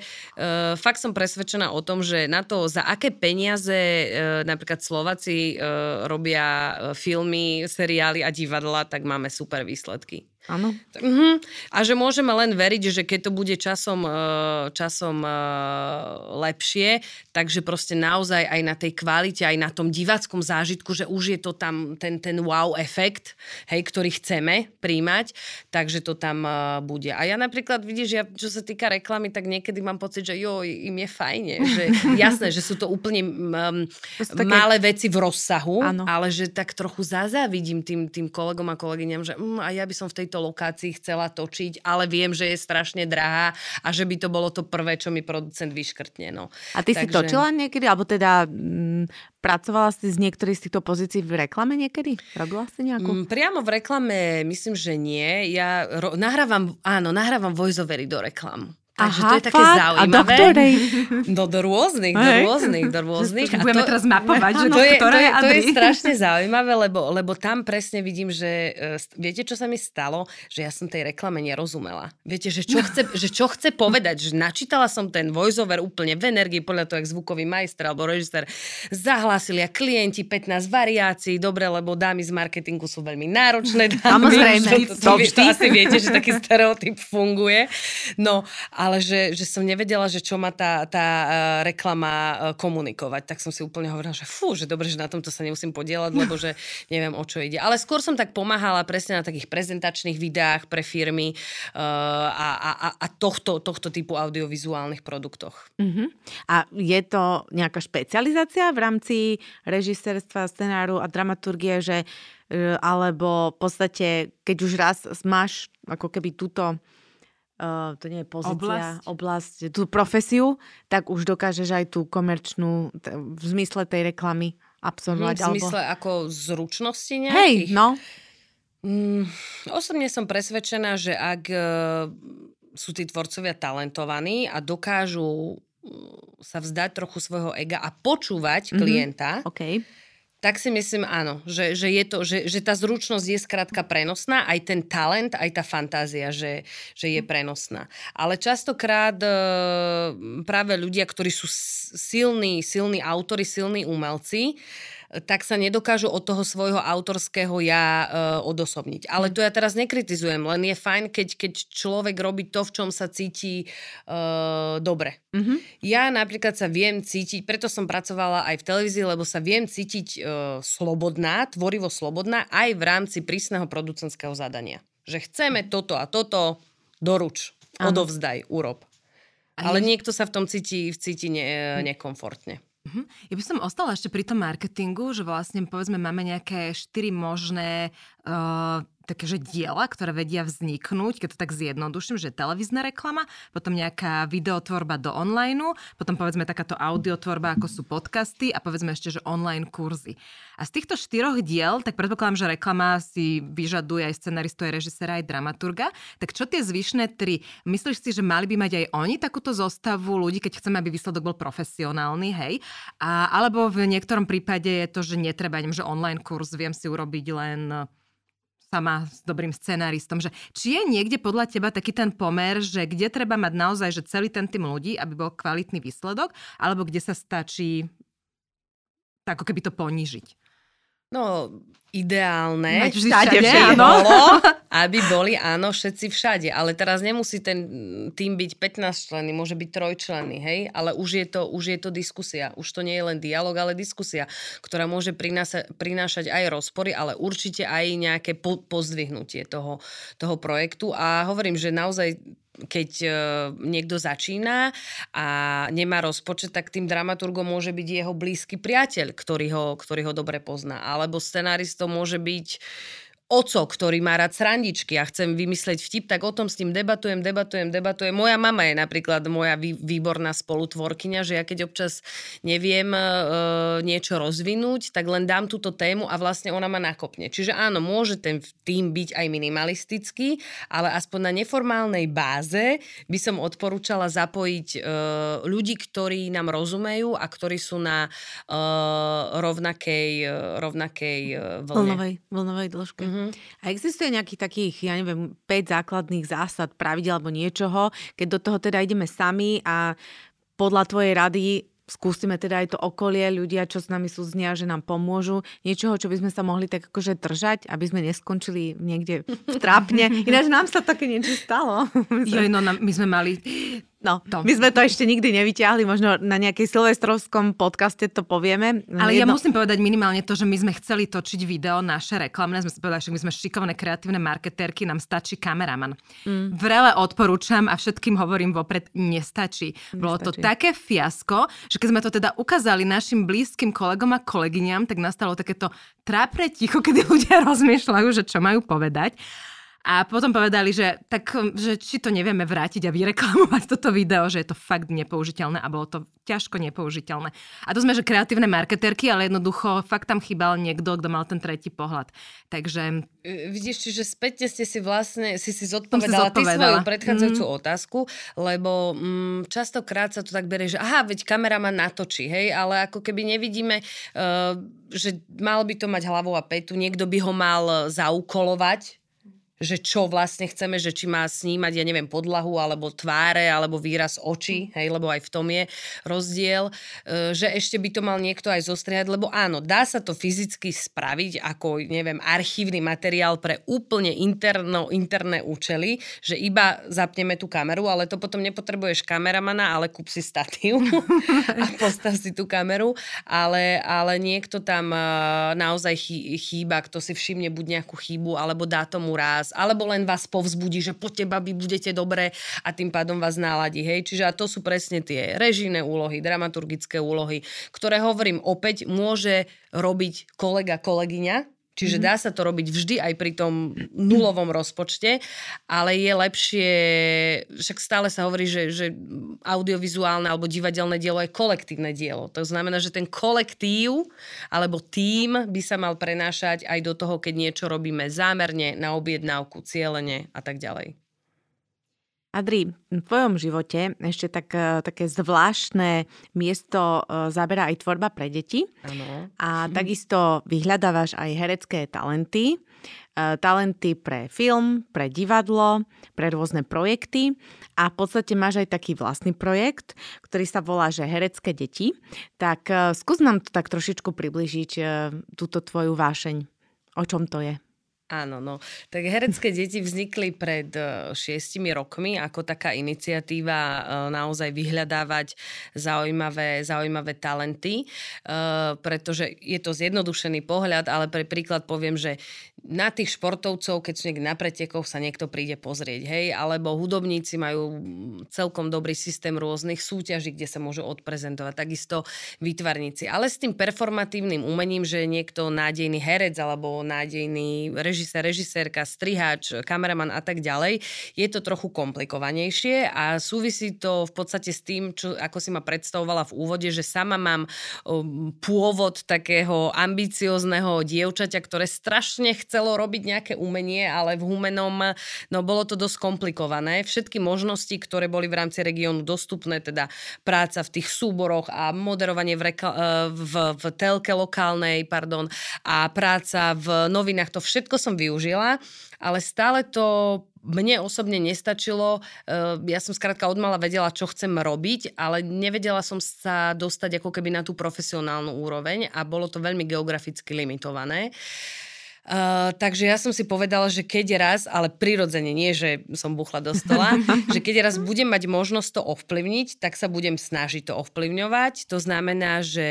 fakt som presvedčená o tom, že na to, za aké peniaze e, napríklad Slováci e, robia filmy, seriály a divadla, tak máme super výsledky. Áno. Uh-huh. A že môžeme len veriť, že keď to bude časom, uh, časom uh, lepšie, takže proste naozaj aj na tej kvalite, aj na tom diváckom zážitku, že už je to tam ten, ten wow efekt, hej, ktorý chceme príjmať, takže to tam uh, bude. A ja napríklad, vidíš, ja, čo sa týka reklamy, tak niekedy mám pocit, že jo, im je fajne. Že, jasné, že sú to úplne um, to také... malé veci v rozsahu, ano. ale že tak trochu zazávidím tým, tým kolegom a kolegyňam, že um, a ja by som v tejto lokácii chcela točiť, ale viem, že je strašne drahá a že by to bolo to prvé, čo mi producent vyškrtne. No. A ty Takže... si točila niekedy, alebo teda m, mm, pracovala si z niektorých z týchto pozícií v reklame niekedy? Robila si nejakú? M, mm, priamo v reklame myslím, že nie. Ja ro- nahrávam, áno, nahrávam voiceovery do reklam. Takže Aha, to je také fakt? zaujímavé. A do ktorej? Do, do rôznych, do rôznych, do rôznych. A budeme to, teraz mapovať, že to, je, to, je, to je strašne zaujímavé, lebo, lebo tam presne vidím, že uh, viete, čo sa mi stalo? Že ja som tej reklame nerozumela. Viete, že čo chce, že čo chce povedať? Že načítala som ten voiceover úplne v energii, podľa toho, jak zvukový majster alebo režisér zahlásili a klienti 15 variácií, dobre, lebo dámy z marketingu sú veľmi náročné. Dámy, Samozrejme. To, to, to, to, asi viete, že taký stereotyp funguje. No, ale že, že som nevedela, že čo má tá, tá uh, reklama uh, komunikovať. Tak som si úplne hovorila, že fú, že dobre, že na tomto sa nemusím podielať, lebo že neviem, o čo ide. Ale skôr som tak pomáhala presne na takých prezentačných videách pre firmy uh, a, a, a tohto, tohto typu audiovizuálnych produktoch. Uh-huh. A je to nejaká špecializácia v rámci režisérstva, scenáru a dramaturgie, že alebo v podstate, keď už raz máš ako keby túto uh, to nie je pozícia, oblasť. oblasť, tú profesiu, tak už dokážeš aj tú komerčnú, t- v zmysle tej reklamy absolvovať. Hm, v zmysle alebo... ako zručnosti nejakých? Hej, no. Mm, osobne som presvedčená, že ak uh, sú tí tvorcovia talentovaní a dokážu mm, sa vzdať trochu svojho ega a počúvať mm-hmm. klienta, okay tak si myslím áno, že, že, je to, že, že tá zručnosť je skrátka prenosná, aj ten talent, aj tá fantázia, že, že je prenosná. Ale častokrát e, práve ľudia, ktorí sú silní, silní autory, silní umelci, tak sa nedokážu od toho svojho autorského ja uh, odosobniť. Ale to ja teraz nekritizujem, len je fajn, keď, keď človek robí to, v čom sa cíti uh, dobre. Mm-hmm. Ja napríklad sa viem cítiť, preto som pracovala aj v televízii, lebo sa viem cítiť uh, slobodná, tvorivo slobodná aj v rámci prísneho producentského zadania. Že chceme toto a toto, doruč, odovzdaj, urob. Ale niekto sa v tom cíti, cíti ne, nekomfortne. Uh-huh. Ja by som ostala ešte pri tom marketingu, že vlastne povedzme máme nejaké štyri možné uh, takéže diela, ktoré vedia vzniknúť, keď to tak zjednoduším, že televízna reklama, potom nejaká videotvorba do online, potom povedzme takáto audiotvorba, ako sú podcasty a povedzme ešte, že online kurzy. A z týchto štyroch diel, tak predpokladám, že reklama si vyžaduje aj scenaristu, aj režisera, aj dramaturga. Tak čo tie zvyšné tri? Myslíš si, že mali by mať aj oni takúto zostavu ľudí, keď chceme, aby výsledok bol profesionálny, hej? A, alebo v niektorom prípade je to, že netreba, neviem, že online kurz viem si urobiť len sama s dobrým scenaristom, že či je niekde podľa teba taký ten pomer, že kde treba mať naozaj, že celý ten tým ľudí, aby bol kvalitný výsledok, alebo kde sa stačí tak ako keby to ponížiť? No, ideálne, Mať vždy všade, všade áno. bolo, aby boli áno všetci všade. Ale teraz nemusí ten tým byť 15 členy, môže byť trojčlenný, hej? Ale už je, to, už je to diskusia. Už to nie je len dialog, ale diskusia, ktorá môže prináša, prinášať aj rozpory, ale určite aj nejaké po, pozdvihnutie toho, toho projektu. A hovorím, že naozaj keď uh, niekto začína a nemá rozpočet, tak tým dramaturgom môže byť jeho blízky priateľ, ktorý ho, ktorý ho dobre pozná. Alebo scenaristom môže byť oco, ktorý má rád srandičky a chcem vymysleť vtip, tak o tom s ním debatujem, debatujem, debatujem. Moja mama je napríklad moja výborná spolutvorkyňa, že ja keď občas neviem e, niečo rozvinúť, tak len dám túto tému a vlastne ona ma nakopne. Čiže áno, môže ten tým byť aj minimalistický, ale aspoň na neformálnej báze by som odporúčala zapojiť e, ľudí, ktorí nám rozumejú a ktorí sú na e, rovnakej, e, rovnakej e, vlne. Vlnovej, vlnovej dĺžke. Mm-hmm. Uh-huh. A existuje nejakých takých, ja neviem, 5 základných zásad, pravidel alebo niečoho, keď do toho teda ideme sami a podľa tvojej rady skúsime teda aj to okolie, ľudia, čo s nami sú znia, že nám pomôžu, niečoho, čo by sme sa mohli tak akože držať, aby sme neskončili niekde v trápne. Ináč nám sa také niečo stalo. Jo, no, my sme mali No, to. my sme to ešte nikdy nevyťahli, možno na nejakej silvestrovskom podcaste to povieme. Ale Jedno... ja musím povedať minimálne to, že my sme chceli točiť video naše reklamné, sme si povedali, že my sme šikovné kreatívne marketérky, nám stačí kameraman. Mm. Vrele odporúčam a všetkým hovorím vopred, nestačí. nestačí. Bolo to také fiasko, že keď sme to teda ukázali našim blízkym kolegom a kolegyňam, tak nastalo takéto trápne ticho, kedy ľudia rozmýšľajú, že čo majú povedať. A potom povedali, že, tak, že či to nevieme vrátiť a vyreklamovať toto video, že je to fakt nepoužiteľné a bolo to ťažko nepoužiteľné. A to sme, že kreatívne marketerky, ale jednoducho fakt tam chýbal niekto, kto mal ten tretí pohľad. Takže... E, vidíš, čiže späťne ste si vlastne, si si zodpovedala, si zodpovedala. ty svoju predchádzajúcu mm. otázku, lebo mm, častokrát sa to tak berie, že aha, veď kameraman natočí, hej, ale ako keby nevidíme, uh, že mal by to mať hlavu a petu, niekto by ho mal zaukolovať, že čo vlastne chceme, že či má snímať, ja neviem, podlahu, alebo tváre, alebo výraz očí, hej, lebo aj v tom je rozdiel, e, že ešte by to mal niekto aj zostriehať, lebo áno, dá sa to fyzicky spraviť ako, neviem, archívny materiál pre úplne interno, interné účely, že iba zapneme tú kameru, ale to potom nepotrebuješ kameramana, ale kúp si statív a postav si tú kameru, ale, ale niekto tam e, naozaj chýba, kto si všimne buď nejakú chybu, alebo dá tomu ráz, vás, alebo len vás povzbudí, že po teba vy budete dobré a tým pádom vás náladí. Hej? Čiže a to sú presne tie režijné úlohy, dramaturgické úlohy, ktoré hovorím opäť, môže robiť kolega, kolegyňa, Čiže mhm. dá sa to robiť vždy aj pri tom nulovom rozpočte, ale je lepšie, však stále sa hovorí, že, že audiovizuálne alebo divadelné dielo je kolektívne dielo. To znamená, že ten kolektív alebo tím by sa mal prenášať aj do toho, keď niečo robíme zámerne, na objednávku, cieľene a tak ďalej. Adri, v tvojom živote ešte tak, e, také zvláštne miesto e, zaberá aj tvorba pre deti. Ano. A takisto vyhľadávaš aj herecké talenty. E, talenty pre film, pre divadlo, pre rôzne projekty. A v podstate máš aj taký vlastný projekt, ktorý sa volá, že Herecké deti. Tak skús nám to tak trošičku približiť, túto tvoju vášeň. O čom to je? Áno, no. Tak herecké deti vznikli pred e, šiestimi rokmi ako taká iniciatíva e, naozaj vyhľadávať zaujímavé, zaujímavé talenty, e, pretože je to zjednodušený pohľad, ale pre príklad poviem, že na tých športovcov, keď sú niekde na pretekoch, sa niekto príde pozrieť, hej, alebo hudobníci majú celkom dobrý systém rôznych súťaží, kde sa môžu odprezentovať, takisto výtvarníci. Ale s tým performatívnym umením, že niekto nádejný herec alebo nádejný režisér režisér, režisérka, strihač, kameraman a tak ďalej, je to trochu komplikovanejšie a súvisí to v podstate s tým, čo, ako si ma predstavovala v úvode, že sama mám um, pôvod takého ambiciozného dievčaťa, ktoré strašne chcelo robiť nejaké umenie, ale v humenom no bolo to dosť komplikované. Všetky možnosti, ktoré boli v rámci regiónu dostupné, teda práca v tých súboroch a moderovanie v, reka- v, v telke lokálnej, pardon, a práca v novinách, to všetko som som využila, ale stále to mne osobne nestačilo. Eh, ja som skrátka odmala vedela, čo chcem robiť, ale nevedela som sa dostať ako keby na tú profesionálnu úroveň a bolo to veľmi geograficky limitované. Uh, takže ja som si povedala, že keď raz, ale prirodzene, nie že som buchla do stola, že keď raz budem mať možnosť to ovplyvniť, tak sa budem snažiť to ovplyvňovať. To znamená, že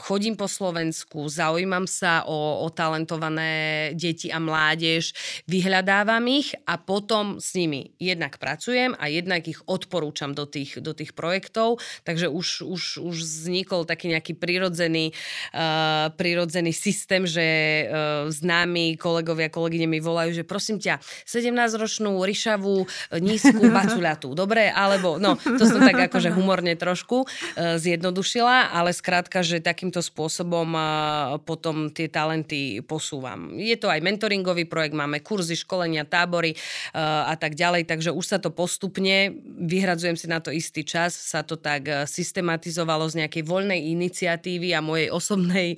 chodím po Slovensku, zaujímam sa o, o talentované deti a mládež, vyhľadávam ich a potom s nimi jednak pracujem a jednak ich odporúčam do tých, do tých projektov. Takže už, už, už vznikol taký nejaký prirodzený, uh, prirodzený systém, že uh, známi kolegovia, kolegyne mi volajú, že prosím ťa, 17-ročnú, ryšavú, nízku bacuľatú, dobre? Alebo, no, to som tak akože humorne trošku uh, zjednodušila, ale skrátka, že takýmto spôsobom uh, potom tie talenty posúvam. Je to aj mentoringový projekt, máme kurzy, školenia, tábory uh, a tak ďalej, takže už sa to postupne, vyhradzujem si na to istý čas, sa to tak systematizovalo z nejakej voľnej iniciatívy a mojej osobnej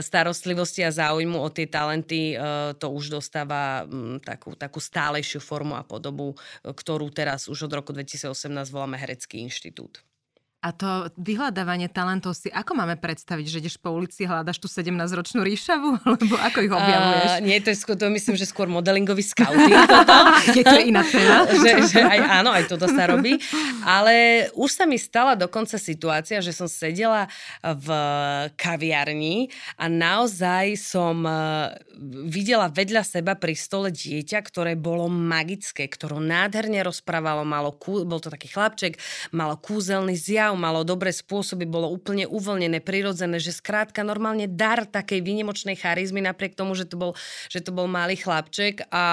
starostlivosti a záujmu o tie talenty talenty, eh, to už dostáva mm, takú, takú stálejšiu formu a podobu, eh, ktorú teraz už od roku 2018 voláme Herecký inštitút. A to vyhľadávanie talentov si ako máme predstaviť, že ideš po ulici hľadaš tú 17-ročnú ríšavu? Alebo ako ich objavuješ? Uh, nie, to je skôr, to myslím, že skôr modelingový scouting je to iná téma. že, že aj, áno, aj toto sa robí. Ale už sa mi stala dokonca situácia, že som sedela v kaviarni a naozaj som e, videla vedľa seba pri stole dieťa, ktoré bolo magické, ktoré nádherne rozprávalo, malo, bol to taký chlapček, malo kúzelný zjav, jav, malo dobré spôsoby, bolo úplne uvoľnené, prirodzené, že skrátka normálne dar takej výnimočnej charizmy, napriek tomu, že to bol, že to bol malý chlapček a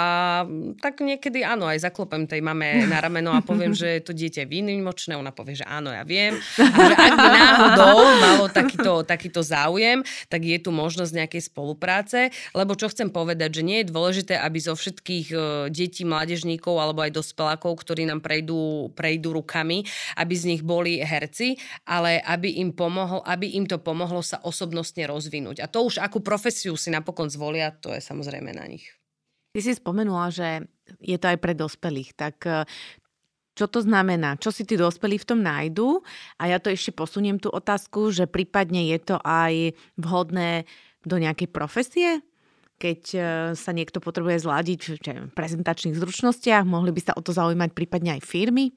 tak niekedy áno, aj zaklopem tej mame na rameno a poviem, že to dieťa je výnimočné, ona povie, že áno, ja viem. A že ak náhodou malo takýto, takýto záujem, tak je tu možnosť nejakej spolupráce, lebo čo chcem povedať, že nie je dôležité, aby zo všetkých e, detí, mládežníkov alebo aj dospelákov, ktorí nám prejdú, prejdú rukami, aby z nich boli her herci, ale aby im, pomohol, aby im to pomohlo sa osobnostne rozvinúť. A to už akú profesiu si napokon zvolia, to je samozrejme na nich. Ty si spomenula, že je to aj pre dospelých, tak eh, čo to znamená? Čo si tí dospelí v tom nájdu? A ja to ešte posuniem tú otázku, že prípadne je to aj vhodné do nejakej profesie? Keď e, sa niekto potrebuje zladiť v prezentačných zručnostiach, mohli by sa o to zaujímať prípadne aj firmy?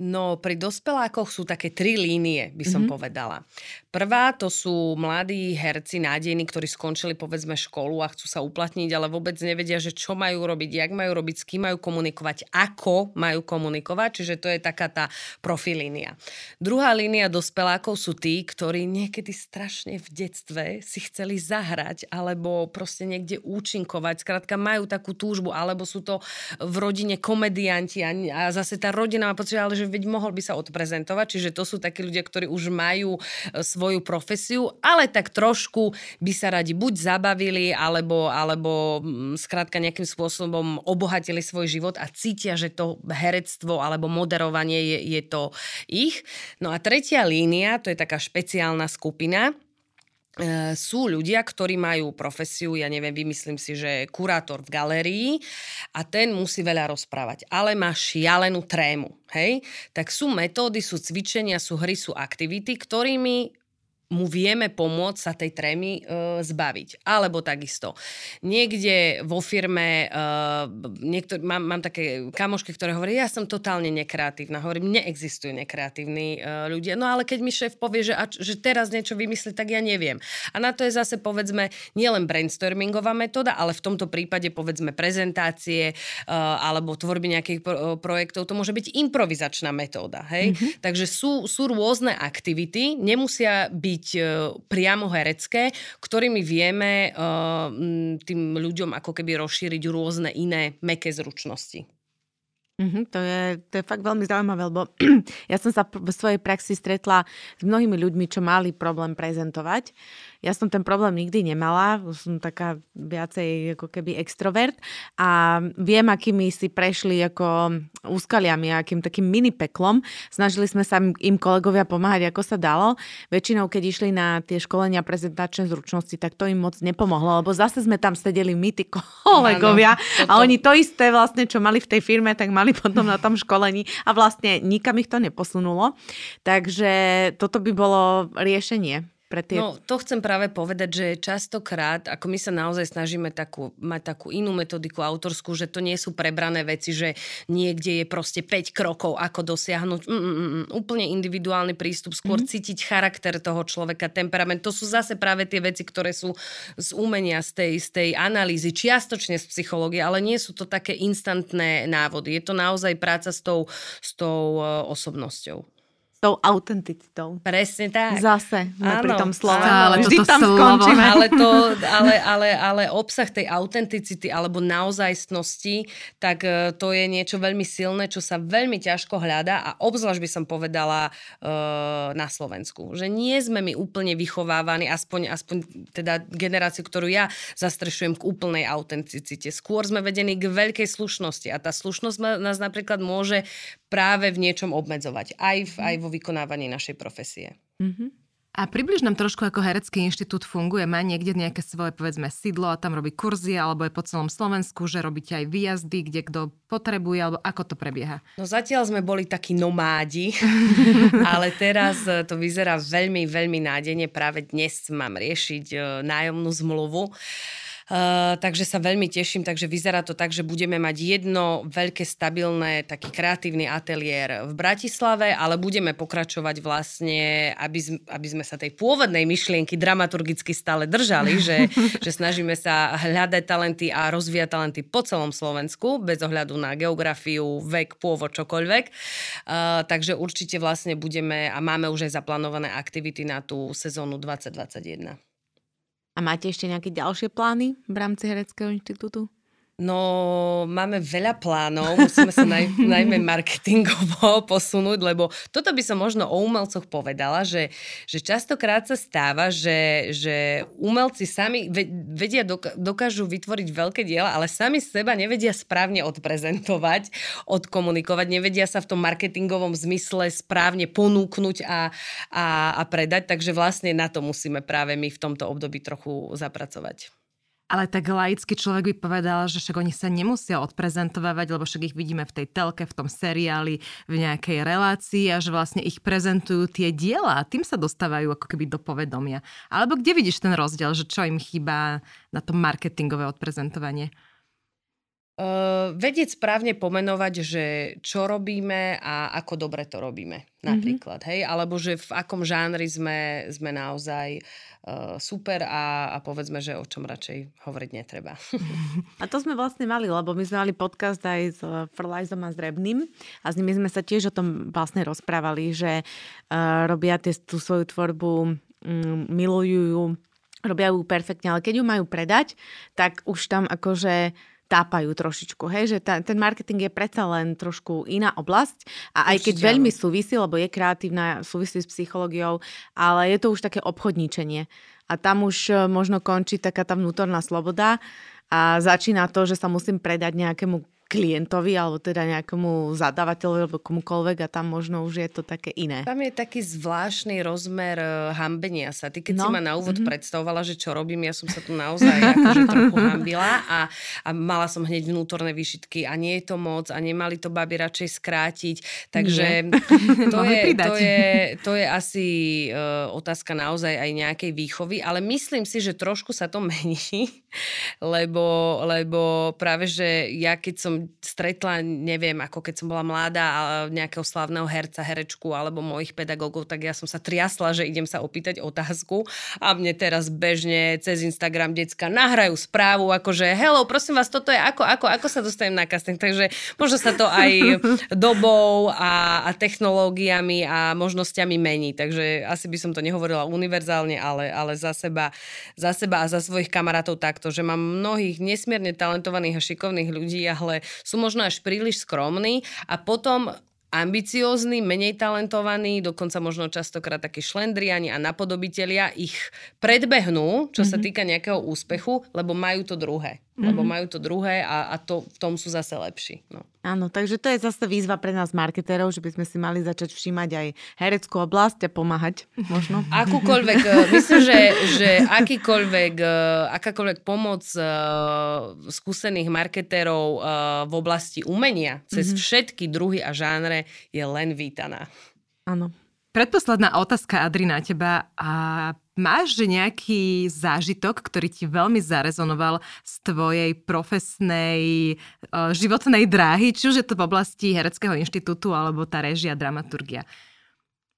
No, pri dospelákoch sú také tri línie, by som mm-hmm. povedala. Prvá to sú mladí herci nádejní, ktorí skončili povedzme školu a chcú sa uplatniť, ale vôbec nevedia, že čo majú robiť, jak majú robiť, s kým majú komunikovať, ako majú komunikovať, čiže to je taká tá profilínia. Druhá línia dospelákov sú tí, ktorí niekedy strašne v detstve si chceli zahrať alebo proste niekde niekde účinkovať. Skrátka majú takú túžbu, alebo sú to v rodine komedianti a, a zase tá rodina má pocit, ale že veď mohol by sa odprezentovať. Čiže to sú takí ľudia, ktorí už majú e, svoju profesiu, ale tak trošku by sa radi buď zabavili, alebo, alebo mm, skrátka nejakým spôsobom obohatili svoj život a cítia, že to herectvo alebo moderovanie je, je to ich. No a tretia línia, to je taká špeciálna skupina, sú ľudia, ktorí majú profesiu, ja neviem, vymyslím si, že kurátor v galérii a ten musí veľa rozprávať, ale má šialenú trému, hej? Tak sú metódy, sú cvičenia, sú hry, sú aktivity, ktorými mu vieme pomôcť sa tej trémy e, zbaviť. Alebo takisto. Niekde vo firme, e, niektor, mám, mám také kamošky, ktoré hovorí, ja som totálne nekreatívna. Hovorím, neexistujú nekreatívni e, ľudia. No ale keď mi šéf povie, že, a, že teraz niečo vymyslí, tak ja neviem. A na to je zase, povedzme, nielen brainstormingová metóda, ale v tomto prípade, povedzme, prezentácie e, alebo tvorby nejakých pro, e, projektov, to môže byť improvizačná metóda. Hej? Mm-hmm. Takže sú, sú rôzne aktivity, nemusia byť byť e, priamo herecké, ktorými vieme e, tým ľuďom ako keby rozšíriť rôzne iné meké zručnosti. Mm-hmm, to, je, to je fakt veľmi zaujímavé, lebo ja som sa v svojej praxi stretla s mnohými ľuďmi, čo mali problém prezentovať ja som ten problém nikdy nemala, som taká viacej ako keby extrovert a viem, akými si prešli ako úskaliami, akým takým mini peklom. Snažili sme sa im kolegovia pomáhať, ako sa dalo. Väčšinou, keď išli na tie školenia prezentačné zručnosti, tak to im moc nepomohlo, lebo zase sme tam sedeli my, tí kolegovia Áno, a oni to isté vlastne, čo mali v tej firme, tak mali potom na tom školení a vlastne nikam ich to neposunulo. Takže toto by bolo riešenie pre tie... No, to chcem práve povedať, že častokrát, ako my sa naozaj snažíme takú, mať takú inú metodiku autorskú, že to nie sú prebrané veci, že niekde je proste 5 krokov, ako dosiahnuť mm, mm, mm, mm, úplne individuálny prístup, skôr mm-hmm. cítiť charakter toho človeka, temperament. To sú zase práve tie veci, ktoré sú z umenia, z tej, z tej analýzy, čiastočne z psychológie, ale nie sú to také instantné návody. Je to naozaj práca s tou, s tou uh, osobnosťou tou autenticitou. Presne tak. Zase, sme pri tom slove. Ale Vždy tam slovo. skončíme. Ale, to, ale, ale, ale obsah tej autenticity alebo naozajstnosti, tak e, to je niečo veľmi silné, čo sa veľmi ťažko hľadá a obzvlášť by som povedala uh, na Slovensku. Že nie sme my úplne vychovávaní, aspoň, aspoň teda generáciu, ktorú ja zastrešujem k úplnej autenticite. Skôr sme vedení k veľkej slušnosti a tá slušnosť nás napríklad môže práve v niečom obmedzovať. Aj, v, aj vo vykonávaní našej profesie. Mm-hmm. A približ nám trošku, ako Herecký inštitút funguje. Má niekde nejaké svoje, povedzme, sídlo a tam robí kurzy, alebo je po celom Slovensku, že robíte aj výjazdy, kde kto potrebuje, alebo ako to prebieha? No zatiaľ sme boli takí nomádi, ale teraz e, to vyzerá veľmi, veľmi nádejne. Práve dnes mám riešiť e, nájomnú zmluvu. Uh, takže sa veľmi teším, takže vyzerá to tak, že budeme mať jedno veľké stabilné taký kreatívny ateliér v Bratislave, ale budeme pokračovať vlastne, aby, aby sme sa tej pôvodnej myšlienky dramaturgicky stále držali, že, že snažíme sa hľadať talenty a rozvíjať talenty po celom Slovensku, bez ohľadu na geografiu, vek, pôvod, čokoľvek. Uh, takže určite vlastne budeme a máme už aj zaplánované aktivity na tú sezónu 2021. A máte ešte nejaké ďalšie plány v rámci Hereckého inštitútu? No, máme veľa plánov, musíme sa naj, najmä marketingovo posunúť, lebo toto by som možno o umelcoch povedala, že, že častokrát sa stáva, že, že umelci sami vedia, dokážu vytvoriť veľké diela, ale sami seba nevedia správne odprezentovať, odkomunikovať, nevedia sa v tom marketingovom zmysle správne ponúknuť a, a, a predať, takže vlastne na to musíme práve my v tomto období trochu zapracovať. Ale tak laický človek by povedal, že však oni sa nemusia odprezentovať, lebo však ich vidíme v tej telke, v tom seriáli, v nejakej relácii a že vlastne ich prezentujú tie diela a tým sa dostávajú ako keby do povedomia. Alebo kde vidíš ten rozdiel, že čo im chýba na to marketingové odprezentovanie? Uh, vedieť správne pomenovať, že čo robíme a ako dobre to robíme, mhm. napríklad, mm-hmm. hej, alebo že v akom žánri sme, sme naozaj uh, super a, a povedzme, že o čom radšej hovoriť netreba. A to sme vlastne mali, lebo my sme mali podcast aj s Frlajzom a s Rebným a s nimi sme sa tiež o tom vlastne rozprávali, že uh, robia tie, tú svoju tvorbu, um, milujú robia ju perfektne, ale keď ju majú predať, tak už tam akože tápajú trošičku, hej, že ta, ten marketing je predsa len trošku iná oblasť a aj keď veľmi súvisí, lebo je kreatívna, súvisí s psychológiou, ale je to už také obchodníčenie a tam už e, možno končí taká tá vnútorná sloboda a začína to, že sa musím predať nejakému klientovi alebo teda nejakému zadávateľovi alebo komukoľvek a tam možno už je to také iné. Tam je taký zvláštny rozmer uh, hambenia sa. Ty keď no. si ma na úvod mm-hmm. predstavovala, že čo robím, ja som sa tu naozaj akože trochu hambila a, a mala som hneď vnútorné výšitky a nie je to moc a nemali to baby radšej skrátiť. Takže to je, to, je, to je asi uh, otázka naozaj aj nejakej výchovy, ale myslím si, že trošku sa to mení, lebo, lebo práve, že ja keď som stretla, neviem, ako keď som bola mladá nejakého slavného herca, herečku alebo mojich pedagógov, tak ja som sa triasla, že idem sa opýtať otázku a mne teraz bežne cez Instagram decka nahrajú správu, akože hello, prosím vás, toto je ako, ako, ako sa dostanem na casting. Takže možno sa to aj dobou a, a technológiami a možnosťami mení. Takže asi by som to nehovorila univerzálne, ale, ale za seba, za seba a za svojich kamarátov takto, že mám mnohých nesmierne talentovaných a šikovných ľudí, ale sú možno až príliš skromní a potom ambiciózni, menej talentovaní, dokonca možno častokrát takí šlendriani a napodobitelia ich predbehnú, čo mm-hmm. sa mhm. týka nejakého úspechu, lebo majú to druhé. Mm-hmm. Lebo majú to druhé a, a to, v tom sú zase lepší. No. Áno, takže to je zase výzva pre nás marketérov, že by sme si mali začať všímať aj hereckú oblasť a pomáhať možno. Akúkoľvek, eh, myslím, že, že akýkoľvek, eh, akákoľvek pomoc uh, skúsených marketérov uh, v oblasti umenia cez mm-hmm. všetky druhy a žánre je len vítaná. Áno. Predposledná otázka, Adri, na teba. A máš nejaký zážitok, ktorý ti veľmi zarezonoval z tvojej profesnej uh, životnej dráhy, či už je to v oblasti Hereckého inštitútu, alebo tá režia, dramaturgia?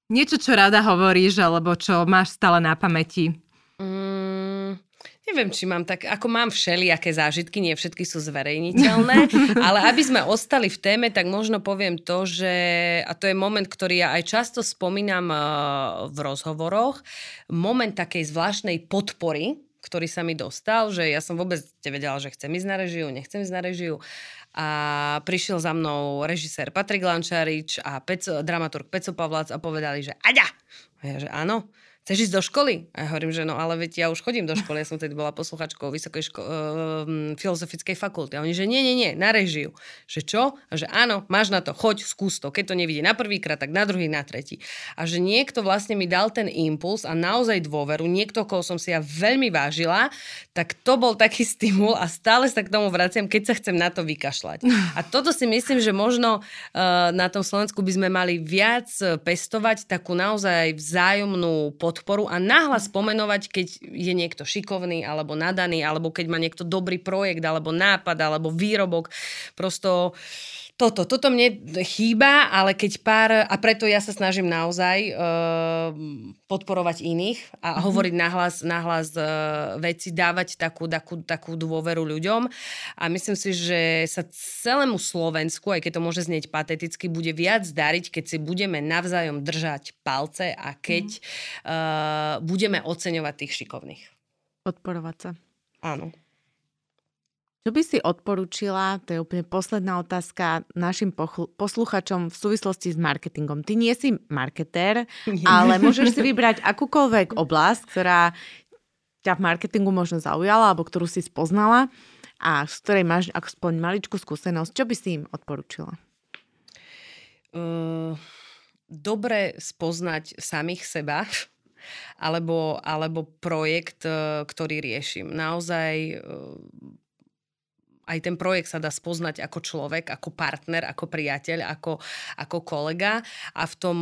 Niečo, čo rada hovoríš, alebo čo máš stále na pamäti? Mm, Neviem, či mám tak, ako mám všelijaké zážitky, nie všetky sú zverejniteľné, ale aby sme ostali v téme, tak možno poviem to, že, a to je moment, ktorý ja aj často spomínam uh, v rozhovoroch, moment takej zvláštnej podpory, ktorý sa mi dostal, že ja som vôbec nevedela, že chcem ísť na režiu, nechcem ísť na režiu. A prišiel za mnou režisér Patrik Lančarič a Peco, dramaturg Peco Pavlac a povedali, že Aďa! A ja, že áno chceš ísť do školy? A ja hovorím, že no ale veď ja už chodím do školy, ja som tedy bola posluchačkou Vysokej ško- uh, filozofickej fakulty. A oni, že nie, nie, nie, na režiu. Že čo? A že áno, máš na to, choď, skús to. Keď to nevidí na prvýkrát, tak na druhý, na tretí. A že niekto vlastne mi dal ten impuls a naozaj dôveru, niekto, koho som si ja veľmi vážila, tak to bol taký stimul a stále sa k tomu vraciam, keď sa chcem na to vykašľať. A toto si myslím, že možno uh, na tom Slovensku by sme mali viac pestovať takú naozaj vzájomnú podporu a nahlas pomenovať, keď je niekto šikovný alebo nadaný, alebo keď má niekto dobrý projekt, alebo nápad, alebo výrobok. Prosto toto, toto mne chýba, ale keď pár, a preto ja sa snažím naozaj uh, podporovať iných a mm-hmm. hovoriť nahlas, nahlas uh, veci, dávať takú, takú, takú dôveru ľuďom. A myslím si, že sa celému Slovensku, aj keď to môže znieť pateticky, bude viac dariť, keď si budeme navzájom držať palce a keď mm-hmm. uh, budeme oceňovať tých šikovných. Podporovať sa. Áno. Čo by si odporúčila, to je úplne posledná otázka, našim posluchačom v súvislosti s marketingom? Ty nie si marketér, ale môžeš si vybrať akúkoľvek oblasť, ktorá ťa v marketingu možno zaujala, alebo ktorú si spoznala a z ktorej máš aspoň maličkú skúsenosť. Čo by si im odporúčila? Uh, dobre spoznať samých seba, alebo, alebo projekt, ktorý riešim. Naozaj aj ten projekt sa dá spoznať ako človek, ako partner, ako priateľ, ako, ako kolega a v tom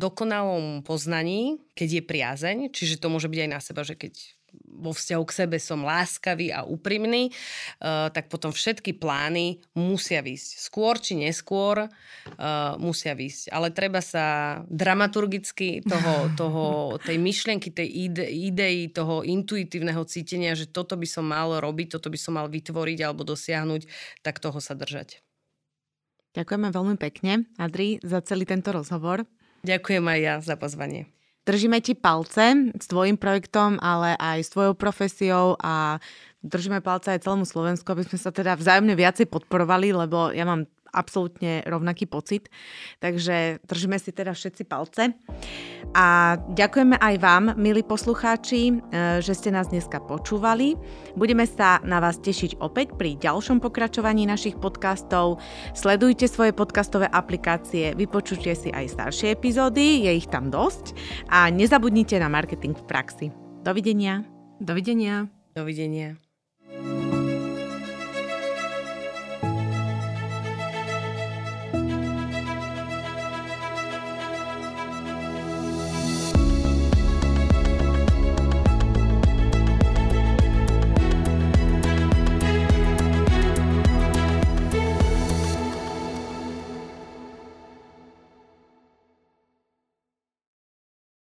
dokonalom poznaní, keď je priazeň, čiže to môže byť aj na seba, že keď vo vzťahu k sebe som láskavý a úprimný, uh, tak potom všetky plány musia výsť. Skôr či neskôr uh, musia výsť. Ale treba sa dramaturgicky toho, toho, tej myšlienky, tej ide, idei, toho intuitívneho cítenia, že toto by som mal robiť, toto by som mal vytvoriť alebo dosiahnuť, tak toho sa držať. Ďakujeme veľmi pekne, Adri, za celý tento rozhovor. Ďakujem aj ja za pozvanie. Držíme ti palce s tvojim projektom, ale aj s tvojou profesiou a držíme palce aj celému Slovensku, aby sme sa teda vzájomne viacej podporovali, lebo ja mám absolútne rovnaký pocit. Takže držíme si teda všetci palce. A ďakujeme aj vám, milí poslucháči, e, že ste nás dneska počúvali. Budeme sa na vás tešiť opäť pri ďalšom pokračovaní našich podcastov. Sledujte svoje podcastové aplikácie, vypočujte si aj staršie epizódy, je ich tam dosť. A nezabudnite na marketing v praxi. Dovidenia. Dovidenia. Dovidenia.